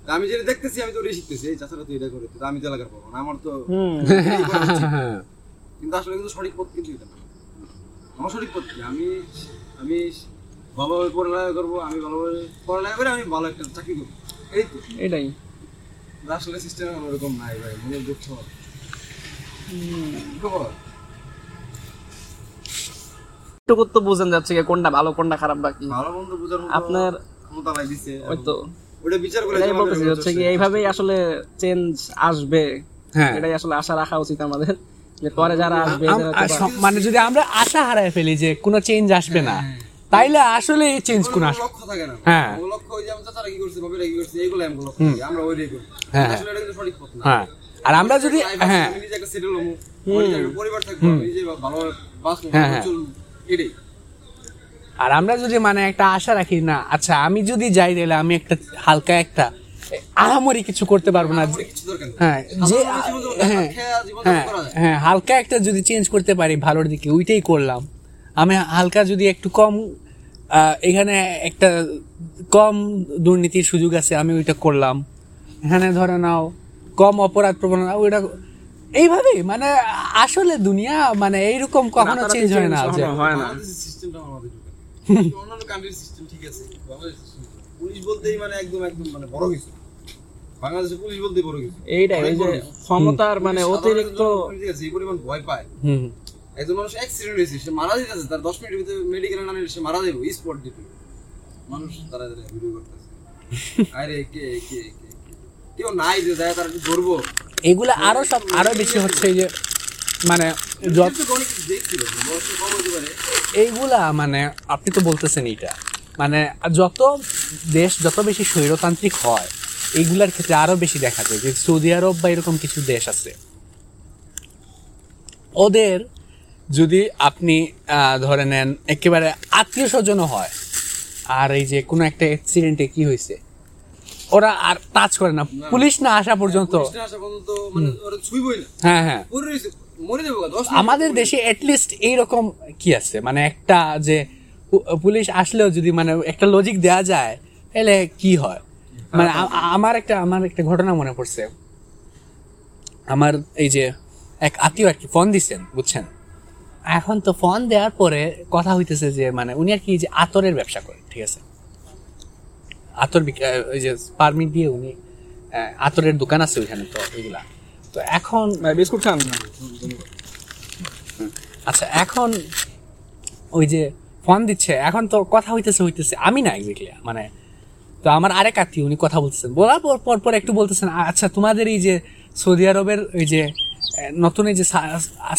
আমি যেটা দেখতেছি আমি তো ওটাই শিখতেছি। এই চাচারা তো এটা করে তো আমি তো এলাকার পাবো না আমার তো কিন্তু আসলে কিন্তু সঠিক পথ কিন্তু এটা না। আমার সঠিক পথ আমি আমি ভালোভাবে পড়ালেখা করব আমি ভালোভাবে পড়ালেখা করে আমি ভালো একটা চাকরি করব। এই তো। এটাই। আসলে সিস্টেম ওরকম নাই ভাই মনে দুঃখ। খবর? একটু তো বোঝেন যাচ্ছে কি কোনটা ভালো কোনটা খারাপ বাকি ভালো মন্দ বোঝার আপনার ক্ষমতা দিছে ওই তো। ওটা বিচার করে এটাই বলতেছি হচ্ছে কি এইভাবেই আসলে চেঞ্জ আসবে। হ্যাঁ। এটাই আসলে আশা রাখা উচিত আমাদের যে পরে যারা আসবে আম- এদের হয়তো আর মানে যদি আমরা আশা হারায় ফেলি যে কোনো চেঞ্জ আসবে না তাইলে আসলে চেঞ্জ কোন আসবে লক্ষ্য থাকে না। হ্যাঁ। লক্ষ্য ওই যে আমার চাচারা কি করছে বাবিরা কি করছে এইগুলো আমার লক্ষ্য থাকে। আমরা ওইটাই করি। হ্যাঁ। আসলে এটা কিন্তু সঠিক পথ না। হ্যাঁ। আর আমরা যদি হ্যাঁ। নিজে একটা settle হব, আমার নিজের একটা পরিবার থাকব, নিজে ভালোভাবে বাঁচবো, ভালোভাবে। চলবো, এটাই। আর আমরা যদি মানে একটা আশা রাখি না আচ্ছা আমি যদি যাই তাহলে আমি একটা হালকা একটা আহামরি কিছু করতে পারব না। হ্যাঁ যে হ্যাঁ হ্যাঁ হ্যাঁ হালকা একটা যদি চেঞ্জ করতে পারি ভালোর দিকে ওইটাই করলাম। আমি হালকা যদি একটু কম আহ, এখানে একটা কম দুর্নীতির সুযোগ আছে আমি ওইটা করলাম। এখানে ধরে নাও কম অপরাধ প্রবণতা ওইটা এইভাবেই মানে আসলে দুনিয়া মানে এইরকম কখনো চেঞ্জ হয় না অন্যান্য country র system ঠিক আছে, আছে। পুলিশ বলতেই মানে একদম একদম মানে বড় কিছু। বাংলাদেশের পুলিশ বলতেই বড় কিছু। এইটাই ওই যে ক্ষমতার মানে অতিরিক্ত এই পরিমাণ ভয় পায়। হুম। একজন মানুষ অ্যাক্সিডেন্ট হয়েছে সে মারা যেতেছে তার দশ মিনিটের ভিতরে মেডিকেলে না নিলে সে মারা যাবে স্পট ডিপে মানুষ তারা তারা ভিডিও করতেছে। আরে কে কে কে? কেউ নাই যে যায় তারা একটু ধরবো। এগুলা আরও সব আরও বেশি হচ্ছে এই যে মানে এইগুলা মানে আপনি তো বলতেছেন এইটা। মানে যত দেশ যত বেশি স্বৈরতান্ত্রিক হয় এইগুলার ক্ষেত্রে আরও বেশি দেখা যায় যে সৌদি আরব বা এরকম কিছু দেশ আছে। ওদের যদি আপনি আহ, ধরে নেন একেবারে আত্মীয় স্বজনও হয় আর এই যে কোনো একটা অ্যাক্সিডেন্টে কি হয়েছে ওরা আর টাচ করে না। পুলিশ না আসা পর্যন্ত পুলিশ না আসা পর্যন্ত মানে হ্যাঁ হ্যাঁ। আমাদের দেশে এটলিস্ট এইরকম কি আছে? মানে একটা যে পুলিশ আসলেও যদি মানে একটা লজিক দেয়া যায় তাহলে কি হয়? মানে আ- আমার একটা আমার একটা ঘটনা মনে পড়ছে। আমার এই যে এক আত্মীয় আর কি ফোন দিচ্ছেন বুঝছেন? এখন তো ফোন দেওয়ার পরে কথা হইতেছে যে মানে উনি আর কি যে আতরের ব্যবসা করে ঠিক আছে? আতর ওই যে পারমিট দিয়ে উনি আতরের দোকান আছে ওইখানে তো ওইগুলা তো এখন বিস্কুট খান। আচ্ছা এখন ওই যে ফোন দিচ্ছে এখন তো কথা হইতেছে হইতেছে। আমি না এক্স্যাক্টলি মানে তো আমার আরেক আত্মীয় উনি কথা বলতেছেন। বলার পর পর পর একটু বলতেছেন আচ্ছা তোমাদের এই যে সৌদি আরবের ওই যে নতুন এই যে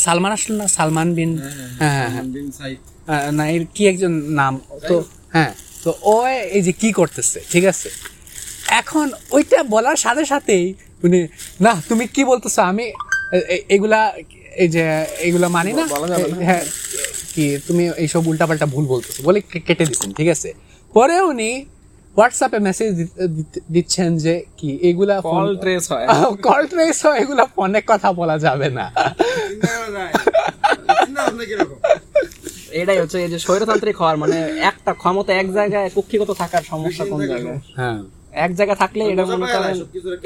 সালমান আসলো না? সালমান বিন হ্যাঁ হ্যাঁ হ্যাঁ সাইদ। আহ, না এর কি একজন নাম? তো হ্যাঁ তো ও এই যে কি করতেছে ঠিক আছে? এখন ওইটা বলার সাথে সাথেই উনি না তুমি কি বলতেছো? আমি এগুলা এই যে এগুলা মানি না? হ্যাঁ কি তুমি এইসব উল্টাপাল্টা ভুল বলতেছো বলে কেটে দিচ্ছেন ঠিক আছে? পরে উনি হোয়াটসঅ্যাপে মেসেজ দিচ্ছেন যে কি এগুলা কল ট্রেস হয়। কল ট্রেস হয় এগুলা ফোনে কথা বলা যাবে না। এটাই হচ্ছে এই যে স্বৈরতান্ত্রিক হওয়ার মানে একটা ক্ষমতা এক জায়গায় কক্ষিগত থাকার সমস্যা কোন জায়গায়? হ্যাঁ। এক জায়গায় থাকলে এটা মনে করেন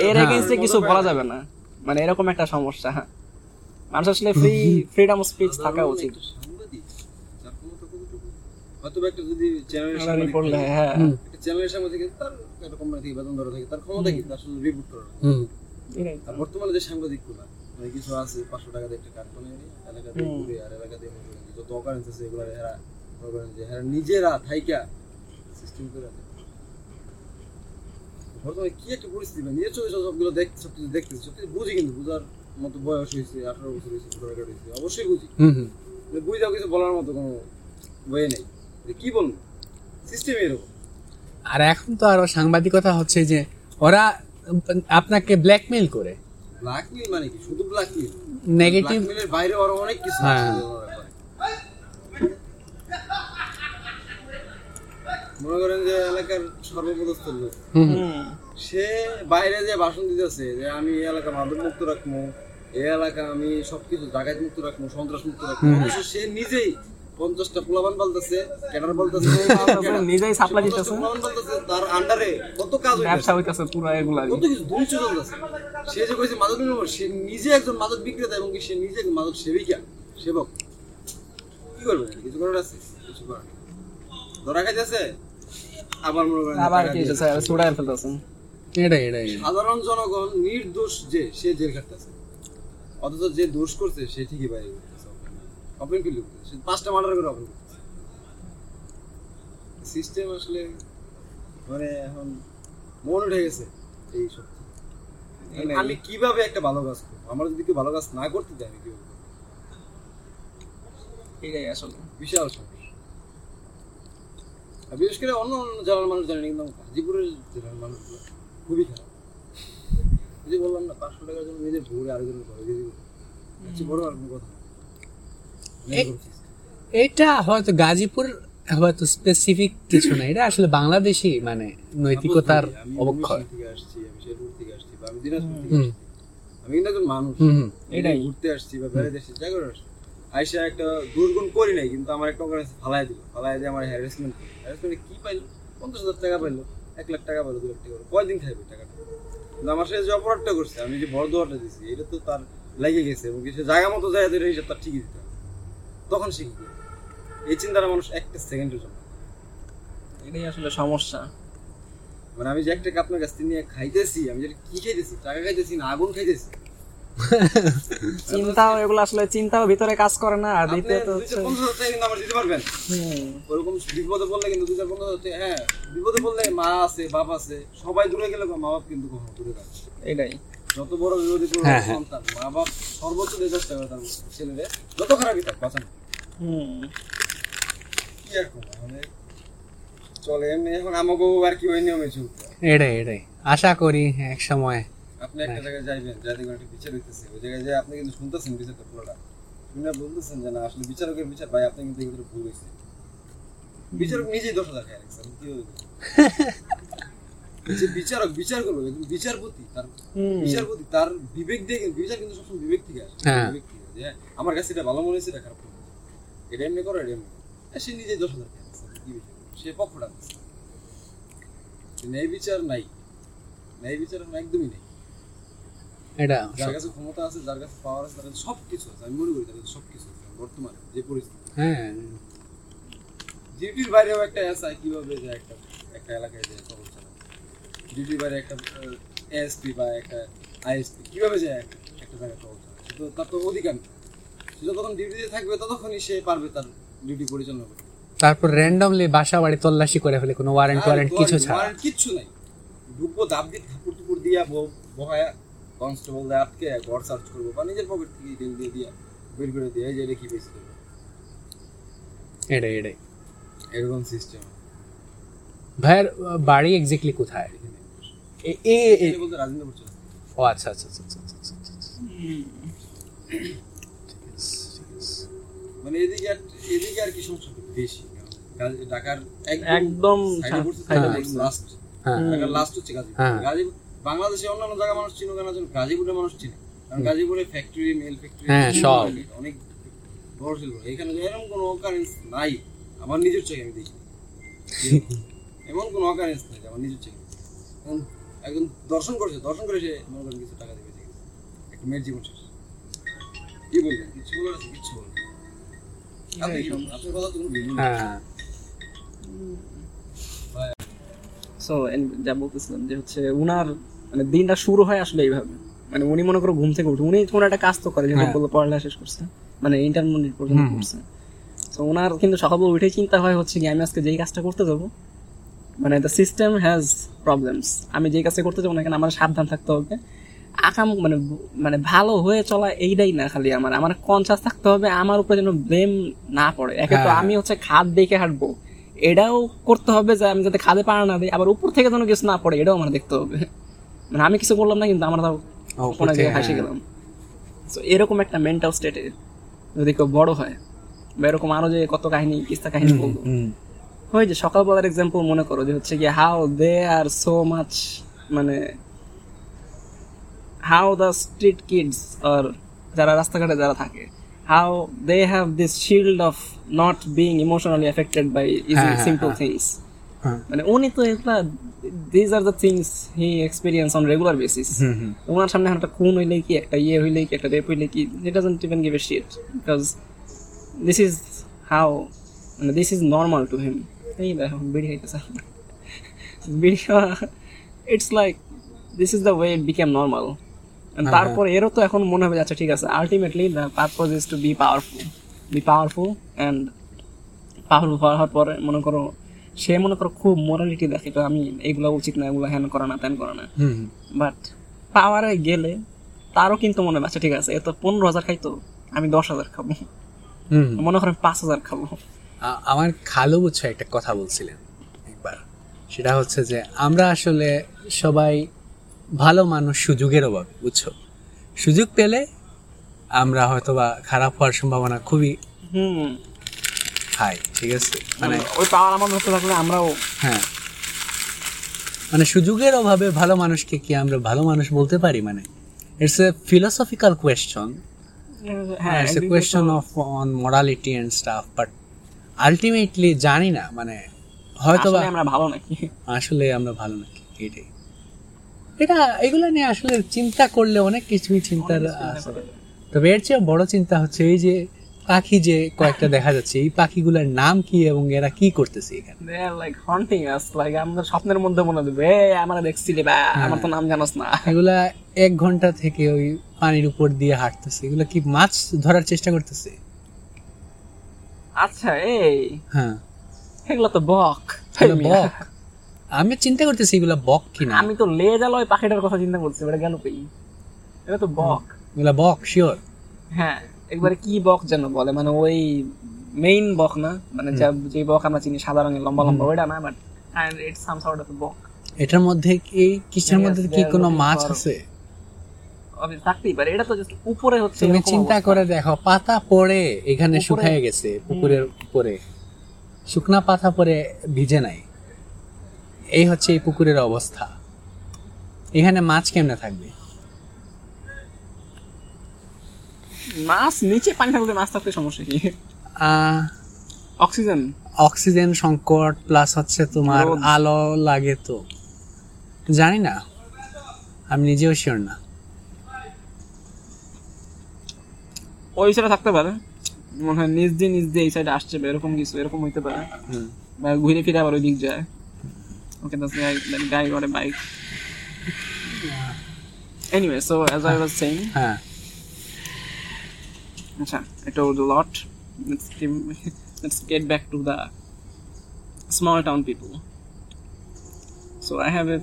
এর এগেইনস্টে কিছু বলা যাবে না। মানে এরকম একটা সমস্যা মানুষ আসলে ফ্রি ফ্রিডম অফ স্পিচ থাকা উচিত। হয়তো একটা যদি চ্যানেলের রিপোর্ট হ্যাঁ। চ্যানেলের সাংবাদিক তার একটা কোম্পানি থেকে বেতন ধরা থাকে তার ক্ষমতা কি? তার শুধু রিপোর্ট আর বর্তমানে যে সাংবাদিকগুলা মানে কিছু আছে পাঁচশো টাকা দিয়ে একটা কার্টন এনে এলাকা দিয়ে ঘুরে আর যত অকারেন্স আছে এগুলো এরা করেন যে এরা নিজেরা থাইকা সিস্টেম করে দেয়। বর্তমানে কি একটা পরিস্থিতি সবগুলো দেখ সবকিছু দেখতেছি। বুঝি কিন্তু বুঝার মতো বয়স হয়েছে আঠারো বছর হয়েছে কার্ড হয়েছে অবশ্যই বুঝি। বুঝাও কিছু বলার মতো কোনো বয়ে নেই। কি বলব? সিস্টেম এরকম। আর এখন তো আরও সাংবাদিকতা হচ্ছে যে ওরা আপনাকে ব্ল্যাকমেইল করে। ব্ল্যাকমেল মানে কি? শুধু ব্ল্যাকমেল নেগেটিভ ব্ল্যাকমেলের বাইরে আরও অনেক কিছু আছে হ্যাঁ। যে ওরা করে। মনে করেন যে এলাকার সর্বপদস্থ লোক। সে বাইরে যে ভাষণ দিতেছে যে আমি এই এলাকা মাদক মুক্ত রাখব এই এলাকা আমি সবকিছু জাগাত মুক্ত রাখব সন্ত্রাস মুক্ত রাখব সে নিজেই পঞ্চাশটা পোলাবান পালতেছে ক্যাডার পালতেছে নিজেই সাপ্লাই দিতেছে পোলাবান তার আন্ডারে কত কাজ ব্যবসা হইতেছে পুরো এগুলা কত কিছু দুই চলতেছে। সে যে কইছে মাদক সে নিজে একজন মাদক বিক্রেতা এবং সে নিজে একজন মাদক সেবিকা সেবক। কি করবে? কিছু করার আছে? কিছু করার ধরা খাইতেছে? আবার মনে করেন আবার কি সাধারণ জনগণ নির্দোষ যে সে জেল খাটতেছে। অথচ যে দোষ করছে সে ঠিকই বাইরে ফিল্ড সে পাঁচটা মার্ডার করে করতেছে। সিস্টেম আসলে মানে এখন মন উঠে গেছে এই সব। আমি কীভাবে একটা ভালো কাজ করব? আমার যদি কেউ ভালো কাজ না করতে দেয় আমি কীভাবে? এটাই আসলে। বিশাল সমস্যা। আর বিশেষ করে অন্য অন্য জেলার মানুষ জানেন কিন্তু গাজীপুরের জেলার মানুষগুলো খুবই খারাপ। এই যে বললাম না পাঁচশো টাকার জন্য নিজের এর চেয়ে বড় আর কোনো কথা। এটা হয়তো গাজীপুর হয়তো স্পেসিফিক কিছু না। এটা আসলে বাংলাদেশি মানে নৈতিকতার অবক্ষয়। থেকে আসছি আমি শেরপুর থেকে আসছি বা আমি দিনাজপুর থেকে আসছি। আমি কিন্তু একজন মানুষ এটাই। ঘুরতে আসছি বা বেড়াতে আসছি যা করে আসছি। আইসা একটা দুর্গুণ করি নাই কিন্তু আমার একটা ওখানে ফালাই দিল। ফালাই দিয়ে আমার হ্যারাসমেন্ট হ্যারাসমেন্টে কি পাইলো? পঞ্চাশ হাজার টাকা পাইলো এক লাখ টাকা পাইলো দু লাখ টাকা কয়দিন খাইবে টাকাটা? কিন্তু আমার সাথে যে অপরাধটা করছে আমি যে বড় দোয়াটা দিছি এটা তো তার লেগে গেছে এবং সে জায়গা মতো জায়গা দিয়ে হিসাব তার ঠিকই দিতে তখন করবে? এই চিন্তাটা মানুষ একটা সেকেন্ডের জন্য। এটাই আসলে সমস্যা। মানে আমি যে একটা আপনার কাছ থেকে নিয়ে খাইতেছি আমি যেটা কি খাইতেছি টাকা খাইতেছি না আগুন খাইতেছি চিন্তাও এগুলো আসলে চিন্তাও ভিতরে কাজ করে না আর দ্বিতীয়ত হচ্ছে। কিন্তু আমার দিতে পারবেন। ওরকম বিপদে পড়লে কিন্তু দুই চার পঞ্চাশ হ্যাঁ বিপদে পড়লে মা আছে বাপ আছে সবাই দূরে গেলে মা বাপ কিন্তু কখনো দূরে থাকে এটাই। যত বড় করবে হ্যাঁ, হ্যাঁ। সন্তান মা বাপ সর্বোচ্চ দিয়ে চেষ্টা করে তার ছেলেদের যত খারাপই থাক বাঁচানো। কি আর মানে চলে এমনি এখন আমাকেও আর কি ওই নিয়মে চলতে এটাই এটাই। আশা করি এক সময় আপনি একটা জায়গায় যাইবেন যাই দেখবেন একটা বিচার হইতেছে ওই জায়গায় যে আপনি কিন্তু শুনতেছেন বিচারটা পুরোটা। শুনে বলতেছেন যে না আসলে বিচারকের বিচার ভাই আপনি কিন্তু এগুলো ভুল হয়েছে বিচারক নিজেই দশ হাজার খায় রাখছে, কি? যে বিচারক বিচার করবে কিন্তু বিচারপতি তার বিচারপতি তার বিবেক দিয়ে বিচার কিন্তু সবসময় বিবেক থেকে আসে। হ্যাঁ। বিবেক থেকে যে হ্যাঁ, আমার কাছে এটা ভালো মনে হয়েছে এটা খারাপ মনে। এটা এমনি করো এটা এমনি করো। সে নিজেই দশ হাজার খায় রাখছে, কি বিচার সে পক্ষটা ন্যায় বিচার নাই। ন্যায় বিচার একদমই নেই। এটা যার কাছে ক্ষমতা আছে যার কাছে পাওয়ার আছে তার সব কিছু আছে। আমি মনে করি তার সব কিছু আছে বর্তমানে যে পরিস্থিতি। হ্যাঁ। ডিউটির বাইরেও একটা এসআই কীভাবে যে একটা একটা এলাকায় যে খবর চালায় ডিউটির বাইরে একটা এএসপি বা একটা আইএসপি কীভাবে যায় একটা একটা জায়গায় খবর চালায় সে তো তার তো অধিকার সে যতক্ষণ ডিউটিতে থাকবে ততক্ষণই সে পারবে তার ডিউটি পরিচালনা করতে। তারপর র্যান্ডমলি বাসা বাড়ি তল্লাশি করে ফেলে কোনো ওয়ারেন্ট ওয়ারেন্ট কিছু ছাড়া। কিচ্ছু নাই। ঢুকবো দাব দিয়ে টুপুর দিয়া বহায়া কনস্টেবল দিয়ে আটকে ঘর সার্চ করব বা নিজের পকেট থেকে ডিটেল দিয়ে দিয়া বের করে দিয়ে যে এটা কি পেয়েছি তোমরা? এটাই এটাই। এরকম সিস্টেম ভাইয়ের বাড়ি এক্স্যাক্টলি কোথায়? এ- এ- বলতে রাজেন্দ্র বলছো ও আচ্ছা আচ্ছা আচ্ছা আচ্ছা আচ্ছা, আচ্ছা, আচ্ছা। মানে এদিকে আর এদিকে আর কি সমস্যা? বেশি ঢাকার একদম হ্যাঁ। লাস্ট হ্যাঁ। লাস্ট হচ্ছে গাজীপুর। হ্যাঁ। গাজীপুর বাংলাদেশে অন্যান্য জায়গা মানুষ চিনো কেন জানো গাজীপুরের মানুষ চিনে। কারণ গাজীপুরে ফ্যাক্টরি মেল ফ্যাক্টরি হ্যাঁ, সব। অনেক বড়। শিল্প এখানে এরকম কোনো অকারেন্স নাই। আমার নিজের চোখে আমি দেখি। এমন কোনো অকারেন্স নাই আমার নিজের চোখে। এখন একজন দর্শন করছে দর্শন করে সে মনে করেন কিছু টাকা দেবে একটা মেয়ের জীবন শেষ। কি বলবেন? কিছু বলার আছে? কিচ্ছু বলবেন না। আপনি আপনার কথা তো ভিন্ন। হ্যাঁ। সো যা বলতেছিলাম যে হচ্ছে উনার মানে দিনটা শুরু হয় আসলে এইভাবে। মানে উনি মনে করো ঘুম থেকে উঠে উনি কোনো একটা কাজ তো করে যেটা হ্যাঁ। বলল পড়ালেখা শেষ করছে। মানে ইন্টারমিডিয়েট পর্যন্ত করছে। তো ওনার কিন্তু সকালবেলা উঠে চিন্তা হয় হচ্ছে কি আমি আজকে যেই কাজটা করতে যাব মানে দ্য সিস্টেম হ্যাজ প্রবলেমস আমি যেই কাজটা করতে যাব না এখানে আমার সাবধান থাকতে হবে। আকাম মানে মানে ভালো হয়ে চলা এইটাই না খালি আমার। আমার কনসাস থাকতে হবে আমার উপরে যেন ব্লেম না পড়ে। একে তো হ্যাঁ। আমি হচ্ছে খাদ দেখে হাঁটবো। এটাও করতে হবে যে আমি যাতে খাদে পাড়া না দিই আবার উপর থেকে যেন কিছু না পড়ে এটাও আমার দেখতে হবে। মানে আমি কিছু করলাম না কিন্তু আমরা তাও কোনো জায়গায় হ্যাঁ। গেলাম তো এরকম একটা মেন্টাল স্টেটে যদি কেউ বড় হয় বা এরকম আরও যে কত কাহিনী কিস্তা কাহিনী বলব ওই যে সকালবেলার এক্সাম্পল মনে করো যে হচ্ছে কি how they are so much মানে how the street kids are যারা রাস্তাঘাটে যারা থাকে how they have this shield of not being emotionally affected by easy হ্যাঁ, হ্যাঁ, সিম্পল হ্যাঁ। থিংস হ্যাঁ। মানে উনি তো এগুলা these are the things he experience on regular basis hmm hmm. ওনার সামনে একটা খুন হইলে কি একটা ইয়ে হইলে কি একটা রেপ হইলে কি it doesn't even give a shit because this is how মানে this is normal to him. এই দেখো বিড়ি খাইতেছে। বিড়ি খাওয়া it's like this is the way it became normal তারপর এরও তো এখন মনে হবে আচ্ছা ঠিক আছে ultimately the purpose is to be powerful be powerful and powerful হওয়ার পরে মনে করো সে মনে করো খুব মোরালিটি দেখে তো আমি এগুলো উচিত না এগুলো হ্যান করা না ত্যান করা না। বাট পাওয়ারে গেলে তারও কিন্তু মনে হয়, আচ্ছা ঠিক আছে এত পনেরো হাজার খাইতো আমি দশ হাজার খাব। মনে করেন পাঁচ হাজার খাব। আমার খালু বুঝছ একটা কথা বলছিলেন একবার। সেটা হচ্ছে যে আমরা আসলে সবাই ভালো মানুষ সুযোগের অভাবে বুঝছ? সুযোগ পেলে আমরা হয়তোবা খারাপ হওয়ার সম্ভাবনা খুবই হাই ঠিক আছে? মানে ওই পাওয়ার আমার ধরতে থাকলে আমরাও হ্যাঁ। মানে সুযোগের অভাবে ভালো মানুষকে কি আমরা ভালো মানুষ বলতে পারি? মানে ইটস এ ফিলোসফিক্যাল কোয়েশ্চন হ্যাঁ it's a question of on morality and stuff but ultimately জানি না মানে হয়তো বা আমরা ভালো নাকি? আসলে আমরা ভালো নাকি? এটাই। এটা এগুলো নিয়ে আসলে চিন্তা করলে অনেক কিছুই চিন্তার আছে। তবে এর চেয়ে বড় চিন্তা হচ্ছে এই যে পাখি যে কয়েকটা দেখা যাচ্ছে এই পাখিগুলোর নাম কি এবং এরা কি করতেছে এখানে? They are like haunting us like আমরা স্বপ্নের মধ্যে মনে দেবে আমরা দেখছিলি বা আমার তো নাম জানোস না। এগুলা এক ঘণ্টা থেকে ওই পানির উপর দিয়ে হাঁটতেছে। এগুলো কি মাছ ধরার চেষ্টা করতেছে? আচ্ছা এই। হ্যাঁ। এগুলো তো বক বক? আমি চিন্তা করতেছি এগুলা বক কিনা। আমি তো লে জাল ওই পাখিটার কথা চিন্তা করছি এটা গেল কই? এটা তো বক। এগুলা বক শিওর? হ্যাঁ। একবারে কি বক যেন বলে মানে ওই মেইন বক না মানে যা যে বক আমরা চিনি সাদা রঙের লম্বা লম্বা ওইটা না but and it's some sort of বক। এটার মধ্যে কি কিসের মধ্যে কি কোনো মাছ আছে? থাকতেই পারে এটা তো জাস্ট উপরে হচ্ছে তুমি চিন্তা করে দেখো পাতা পড়ে এখানে শুকায় গেছে পুকুরের উপরে। শুকনা পাতা পরে ভিজে নাই। এই হচ্ছে এই পুকুরের অবস্থা। এখানে মাছ কেমনে থাকবে? মাছ নিচে পানি থাকলে মাছ থাকতে সমস্যা কি? অক্সিজেন। অক্সিজেন সংকট প্লাস হচ্ছে তোমার আলো লাগে তো। জানি না আমি নিজেও শিওর না। ওই সাইডে থাকতে পারে। মনে হয় নিজ দিয়ে নিজ দিয়ে এই সাইডে আসছে বা এরকম কিছু এরকম হইতে পারে। বা ঘুরে ফিরে আবার ওই দিক যায়। Okay that's guy that guy got a bike anyway so as I was saying হ্যাঁ। আচ্ছা I told a let's give, let's get back to the small town people so I have a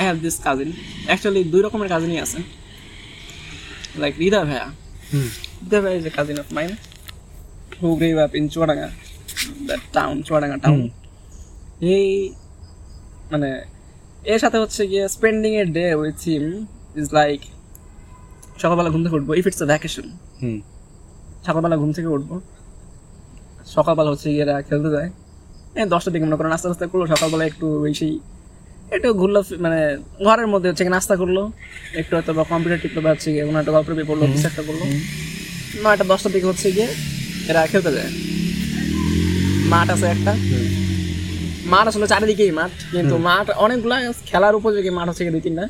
I have this cousin actually দুই রকমের কাজিনই আছে like Rida. Hmm. Rida Bhaya is a cousin of mine who grew up in Chuadanga, that town, Chuadanga town. এই মানে এর সাথে হচ্ছে গিয়ে spending a day with him is like সকালবেলা ঘুম থেকে উঠবো if it's a vacation hmm সকালবেলা ঘুম থেকে উঠবো। সকালবেলা হচ্ছে গিয়ে খেলতে যায় এই দশটার দিকে মনে করো নাস্তা নাস্তা করল সকালবেলা একটু বেশি একটু ঘুরলো মানে ঘরের মধ্যে হচ্ছে নাস্তা করল। একটু হয়তো বা কম্পিউটার টিপতে বা হচ্ছে গিয়ে কোনো একটা গল্পের বই পড়ল কিছু একটা করল। নয়টা দশটার দিকে হচ্ছে গিয়ে এরা খেলতে যায়। মাঠ আছে একটা। মাঠ আসলে চারিদিকেই মাঠ কিন্তু মাঠ অনেকগুলা খেলার উপযোগী মাঠ হচ্ছে গিয়ে দুই তিনটা।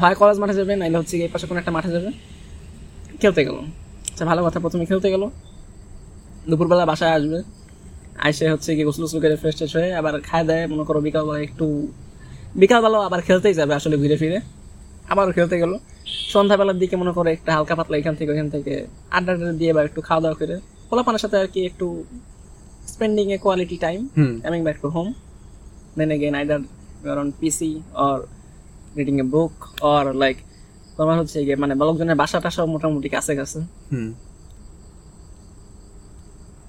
হয় কলেজ মাঠে যাবে নাইলে হচ্ছে গিয়ে পাশে কোনো একটা মাঠে যাবে। খেলতে গেল আচ্ছা ভালো কথা প্রথমে খেলতে গেল। দুপুরবেলা বাসায় আসবে। আইসে হচ্ছে কি গোসল গোসল করে ফ্রেশ ট্রেশ হয়ে আবার খায় দেয় মনে করো বিকালবেলা একটু বিকালবেলাও আবার খেলতেই যাবে আসলে ঘুরে ফিরে। আবার খেলতে গেল। সন্ধ্যাবেলার দিকে মনে করো একটা হালকা পাতলা এখান থেকে ওখান থেকে আড্ডা আড্ডা দিয়ে বা একটু খাওয়া দাওয়া করে পোলাপানের সাথে আর কি একটু spending a quality time hmm. to home. Then again, either you're on PC or reading a book or like তোমার হচ্ছে গিয়ে মানে লোকজনের বাসা টাসা মোটামুটি কাছে কাছে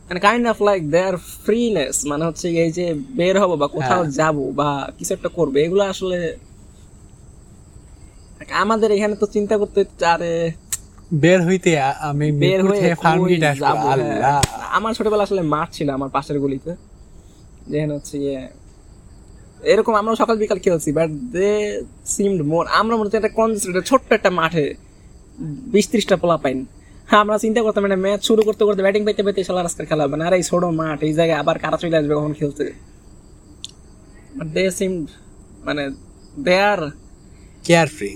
মানে kind of like their freeness মানে হচ্ছে এই যে বের হব বা কোথাও হ্যাঁ। যাব বা কিছু একটা করবে এগুলো আসলে আমাদের এখানে তো চিন্তা করতে আরে বের হইতে আমি বের হয়ে ফার্ম কই আসব। হ্যাঁ। আল্লাহ। আমার ছোটবেলা আসলে মাঠ ছিল আমার পাশের গলিতে। যেখানে হচ্ছে গিয়ে এরকম আমরা সকাল বিকাল খেলছি বাট দে সিমড মোর আমরা মনে হচ্ছে একটা কনসেন্ট্রেট ছোট্ট একটা মাঠে বিশ ত্রিশটা পোলা পাইন হ্যাঁ আমরা চিন্তা করতাম মানে ম্যাচ শুরু করতে করতে ব্যাটিং পাইতে পাইতে সালা রাস্তার খেলা হবে। না আর এই ছোট মাঠ এই জায়গায় আবার কারা চলে আসবে কখন খেলতে? বাট দে সিমড মানে they are carefree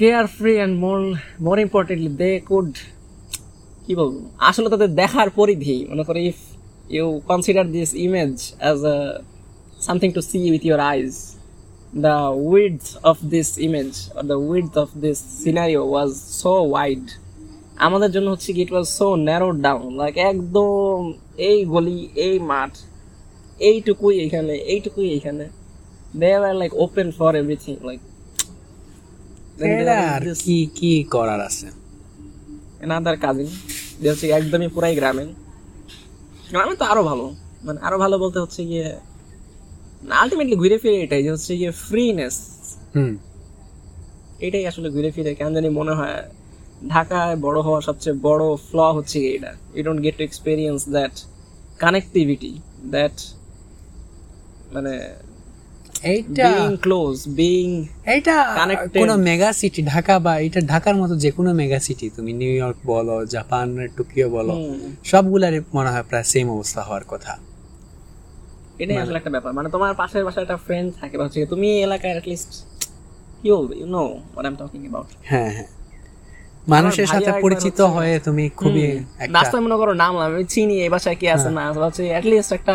carefree and more more importantly they could কি বলব আসলে তাদের দেখার পরিধি। মনে করি if you consider this image as a something to see with your eyes. The width of this image or the width of this scenario was so wide আমাদের জন্য হচ্ছে কি it was so narrow down like একদম এই গলি এই মাঠ এইটুকুই এখানে এইটুকুই এখানে। They are like open for everything like কি কি করার আছে? এনাদার কাজিন যে হচ্ছে একদমই পুরাই গ্রামে। গ্রামে তো আরও ভালো মানে আরও ভালো বলতে হচ্ছে গিয়ে আলটিমেটলি ঘুরে ফিরে এটাই যে হচ্ছে গিয়ে ফ্রিনেস এটাই আসলে ঘুরে ফিরে কেন জানি মনে হয় ঢাকায় বড় হওয়ার সবচেয়ে বড় ফ্ল হচ্ছে এটা। You don't get to experience that connectivity that মানে এইটা ক্লোজ বিং এইটা. কোনো মেগা সিটি ঢাকা বা এটা ঢাকার মতো যে কোনো মেগা সিটি তুমি নিউ ইয়র্ক বলো জাপান টোকিও বলো সবগুলার মনে হয় প্রায় সেম অবস্থা হওয়ার কথা। এটাই আসলে একটা ব্যাপার। মানে তোমার পাশের বাসায় একটা ফ্রেন্ড থাকে বা হচ্ছে তুমি এলাকায় অ্যাটলিস্ট কি বলবে you know what I am talking about হ্যাঁ হ্যাঁ। মানুষের সাথে পরিচিত হয়ে তুমি খুবই একটা রাস্তায় মনে করো নাম আমি চিনি এই বাসায় কি আছে না আছে হচ্ছে অ্যাটলিস্ট একটা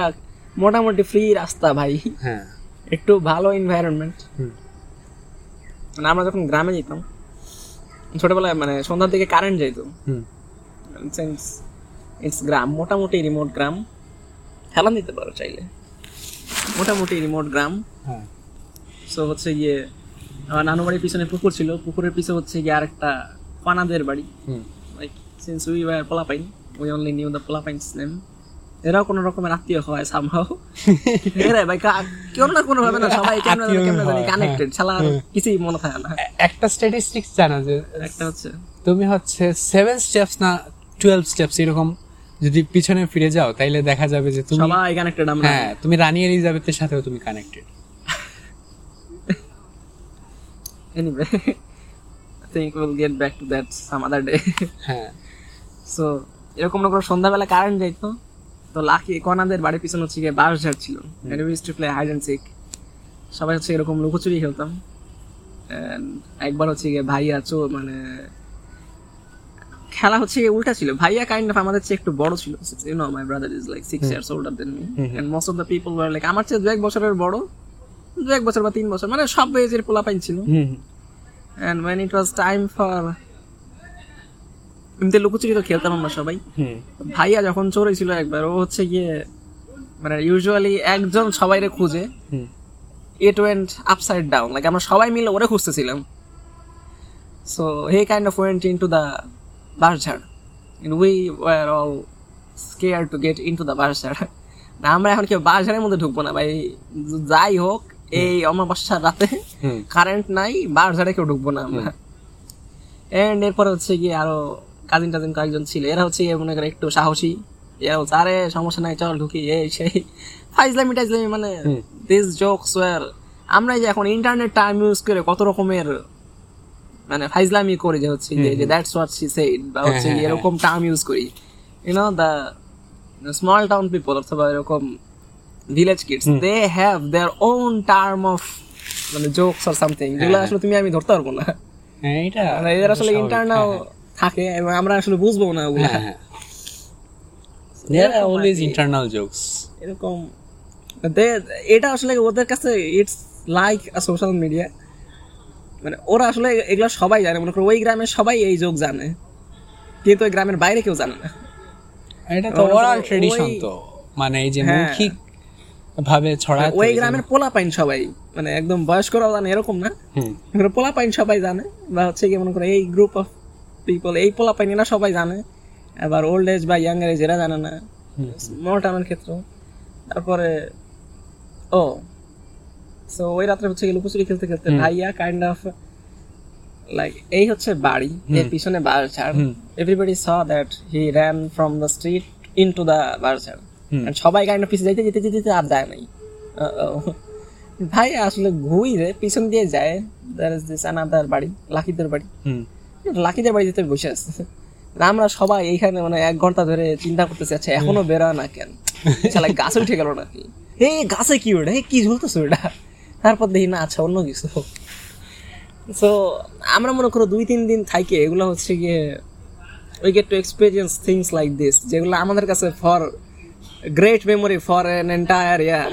মোটামুটি ফ্রি রাস্তা ভাই। হ্যাঁ। একটু ভালো এনভায়রনমেন্ট। মানে আমরা যখন গ্রামে যেতাম ছোটবেলায় মানে সন্ধ্যার দিকে কারেন্ট যেত হুম। সিন্স ইটস গ্রাম মোটামুটি রিমোট গ্রাম। হেলান দিতে পারো চাইলে। মোটামুটি রিমোট গ্রাম। হ্যাঁ। সো হচ্ছে গিয়ে আমার নানু বাড়ির পিছনে পুকুর ছিল। পুকুরের পিছনে হচ্ছে গিয়ে আরেকটা পানাদের বাড়ি। লাইক সিন্স উই ওয়ার পোলাপাইন উই অনলি নিউ দ্য পোলাপাইনস নেম এরাও কোনো রকমের আত্মীয় হয় সামহাও এরা ভাই কেউ না কোনো ভাবে না সবাই কেমন আত্মীয় কেমন জানি কানেক্টেড ছাড়া আর কিছুই মনে থাকে না। একটা স্ট্যাটিস্টিক্স জানো যে একটা হচ্ছে। তুমি হচ্ছে সেভেন স্টেপস না টুয়েলভ স্টেপস এরকম যদি পিছনে ফিরে যাও তাইলে দেখা যাবে যে তুমি সবাই কানেক্টেড আমরা। হ্যাঁ তুমি রানী এলিজাবেথের সাথেও তুমি connected anyway I think will get back to that some other day হ্যাঁ। সো এরকম না করে সন্ধ্যাবেলা কারেন্ট যাইতো তো লাকি কনাদের বাড়ির পিছনে হচ্ছে গিয়ে বাঁশ ঝাড় ছিল and we to play hide and seek সবাই হচ্ছে এরকম লুকোচুরি খেলতাম। একবার হচ্ছে গিয়ে ভাইয়া চো মানে খেলা হচ্ছে উল্টা ছিল। ভাইয়া কাইন্ড অফ আমাদের চেয়ে একটু বড় ছিল। You know my brother is like six years older than me and most of the people were like আমার চেয়ে দু এক বছরের বড় দু এক বছর বা তিন বছর মানে সব এজের পোলাপাইন ছিল। And when it was time for এমনিতে লুকোচুরি তো খেলতাম আমরা সবাই। ভাইয়া যখন চোরেছিল একবার ও হচ্ছে গিয়ে মানে ইউজুয়ালি একজন সবাইরে খুঁজে। It went upside down like আমরা সবাই মিলে ওরে খুঁজতেছিলাম। So he kind of went into the Barjar. And we were all scared to get into the Barjar. না আমরা এখন কেউ বাজারের মধ্যে ঢুকবো না ভাই। যাই হোক এই অমাবস্যার রাতে কারেন্ট নাই বাজারে কেউ ঢুকবো না আমরা। এন্ড এরপরে হচ্ছে গিয়ে আরও কাজিন টাজিন কয়েকজন ছিল। এরা হচ্ছে গিয়ে মনে করে একটু সাহসী। এরা বলছে আরে সমস্যা নাই চল ঢুকি। এই সেই ফাইজলামি টাইজলামি মানে দিস জোকস ওয়ার আমরা যে এখন ইন্টারনেট টাইম ইউজ করে কত রকমের মানে ফাইজলামি করি যে হচ্ছে যে- দ্যাটস হোয়াট শি সেড বা হচ্ছে হ্যাঁ, এরকম টার্ম ইউজ করি। You know the small town people অথবা এরকম village kids they have their own term of মানে জোকস অর সামথিং যেগুলো আসলে তুমি আমি ধরতে পারব না। হ্যাঁ এটা মানে এদের আসলে ইন্টারনাল হ্যাঁ, থাকে এবং আমরা আসলে বুঝব না ওগুলো। হ্যাঁ, হ্যাঁ। There are always internal jokes. এরকম। দে- এটা আসলে ওদের কাছে it's like a social media মানে ওরা আসলে এগুলো সবাই জানে মনে করো ওই গ্রামের সবাই এই যোগ জানে। কিন্তু ওই গ্রামের বাইরে কেউ জানে না। এটা তো ওরাল ট্রেডিশন তো। মানে এই যে হ্যাঁ। মৌখিক ভাবে ছড়ায় ওই গ্রামের পোলা পাইন সবাই মানে একদম বয়স্করাও জানে এরকম না। হুম, পোলা পাইন সবাই জানে বা হচ্ছে কি মনে করো এই গ্রুপ অফ পিপল এই পোলা পাইন এরা সবাই জানে। আবার ওল্ড এজ বা ইয়াং এজ এরা জানে না। টাউনের ক্ষেত্রে তারপরে ও সো ওই রাত্রে হচ্ছে কি লুকোচুরি খেলতে খেলতে ভাইয়া কাইন্ড অফ লাইক এই হচ্ছে বাড়ি এর পিছনে বার ছাড় everybody saw that he ran from the street into the বার ছাড় সবাই কাইন্ড অফ পিছনে যাইতে যেতে যেতে যেতে আর যায় নাই. ভাই আসলে ঘুরে পিছন দিয়ে যায়। দ্যার ইজ দিস আনাদার বাড়ি লাকিদের বাড়ি। লাকিদের বাড়িতে বসে আছে। আমরা সবাই এইখানে মানে এক ঘণ্টা ধরে চিন্তা করতেছি আচ্ছা এখনও বেরো না কেন? শালা গাছে উঠে গেল নাকি? হে গাছে কি ওটা? কি ঝুলতেছে ওটা? তারপর দেখি না আচ্ছা অন্য কিছু সো আমরা মনে করো দুই তিন দিন থাইকে এগুলো হচ্ছে গিয়ে we get to experience things like this যেগুলো আমাদের কাছে for great memory for an entire year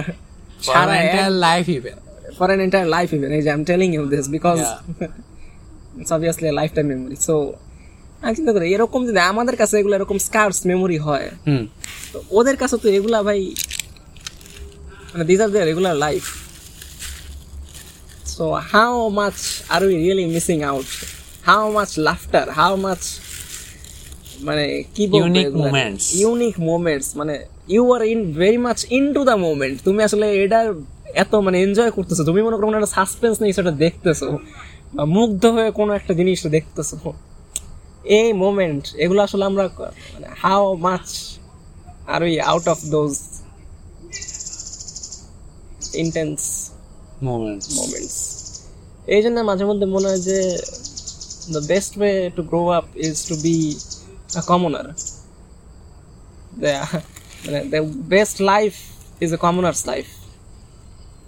For সারা an এক- entire life even. for an entire life even age i'm telling you this because Yeah. it's obviously a lifetime memory so আমি চিন্তা করি এরকম যদি আমাদের কাছে এগুলো এরকম স্কার্স মেমোরি হয় হুম, তো ওদের কাছে তো এগুলা ভাই মানে this are their regular life so how much are we really missing out how much laughter how much মানে কি Unique moments. ইউনিক মোমেন্টস মানে you are in very much into the moment তুমি আসলে এটা এত মানে এনজয় করতেছো। তুমি মনে করো কোনো একটা সাসপেন্স নেই সেটা দেখতেছো বা মুগ্ধ হয়ে কোনো একটা জিনিস দেখতেছো। এই মোমেন্ট এগুলো আসলে আমরা মানে how much are we out of those intense moments এই জন্য মাঝে মধ্যে মনে হয় যে the best way to grow up is to be a commoner মানে the best life is a commoner's life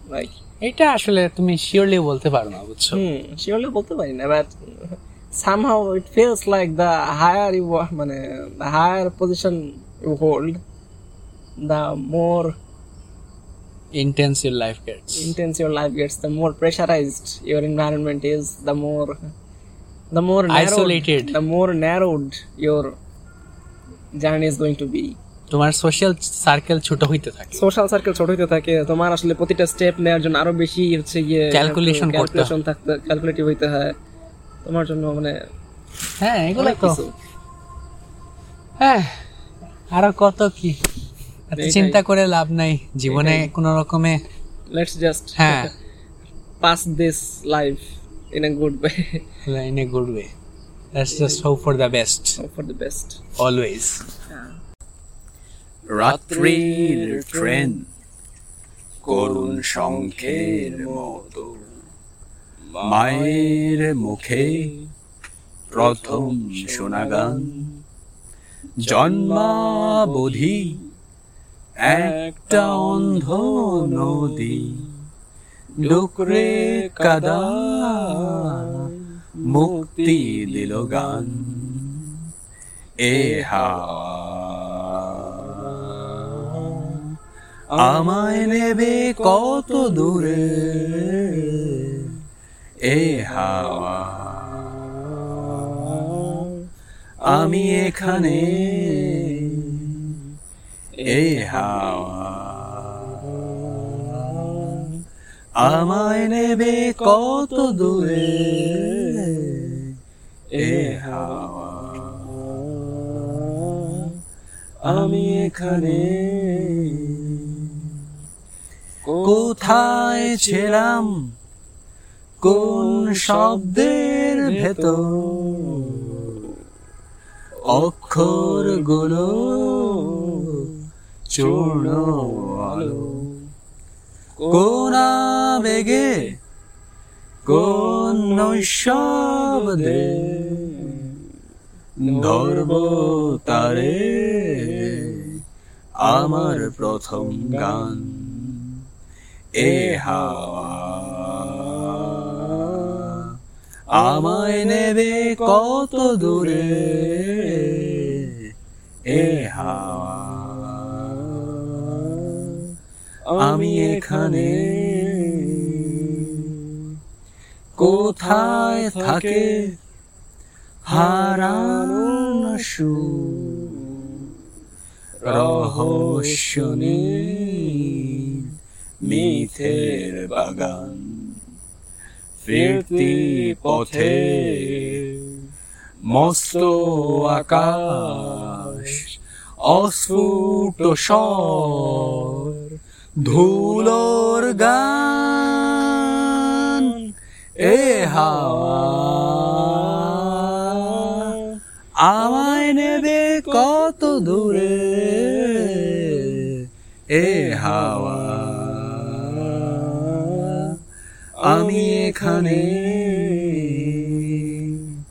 like এটা আসলে তুমি শিওরলি বলতে পারো না বুঝছ? হুম শিওরলি বলতে পারি না but somehow it feels like the higher you are মানে the higher position you hold the more intense your life gets intense your life gets the more pressurized your environment is the more the more narrowed, Isolated. the more narrowed your journey is going to be তোমার সোশ্যাল সার্কেল ছোট হইতে থাকে সোশ্যাল সার্কেল ছোট হতে থাকে তোমার আসলে প্রতিটা স্টেপ নেওয়ার জন্য আরও বেশি হচ্ছে গিয়ে Calculation করতে হয়। ক্যালকুলেশন থাকতে ক্যালকুলেটিভ হইতে হয় তোমার জন্য মানে হ্যাঁ এগুলো তো হ্যাঁ আরও কত কি। চিন্তা করে লাভ নাই। জীবনে কোন রকমে লেটস জাস্ট হ্যাঁ। Pass this life in a good way in a good way. Let's just hope for the best. For the best always. রাত্রির ট্রেন করুণ শঙ্খের মতো মায়ের মুখে প্রথম শোনা গান জন্মাবধি একটা অন্ধ নদী, ডুকরে কাদা মুক্তি দিল গান। এ আমায় নেবে কত দূরে? এ হাওয়া আমি এখানে এ হাওয়া। আমায় নেবে কত দূরে? এ হাওয়া। আমি এখানে। কোথায় ছিলাম? কোন শব্দের ভেতর? অক্ষরগুলো চূর্ণ আলো কোন আবেগে কোন নৈশব্দে ধরব তারে আমার প্রথম গান এ হাওয়া আমায় নেবে কত দূরে এ হাওয়া আমি এখানে। কোথায় থাকে হারানো সুর রহস্য মিথের বাগান, ফিরতি পথে মস্ত আকাশ, অস্ফুট স্বর ধুলোর গান এ হাওয়া। আমায় নেবে কত দূরে এ হাওয়া। আমি এখানে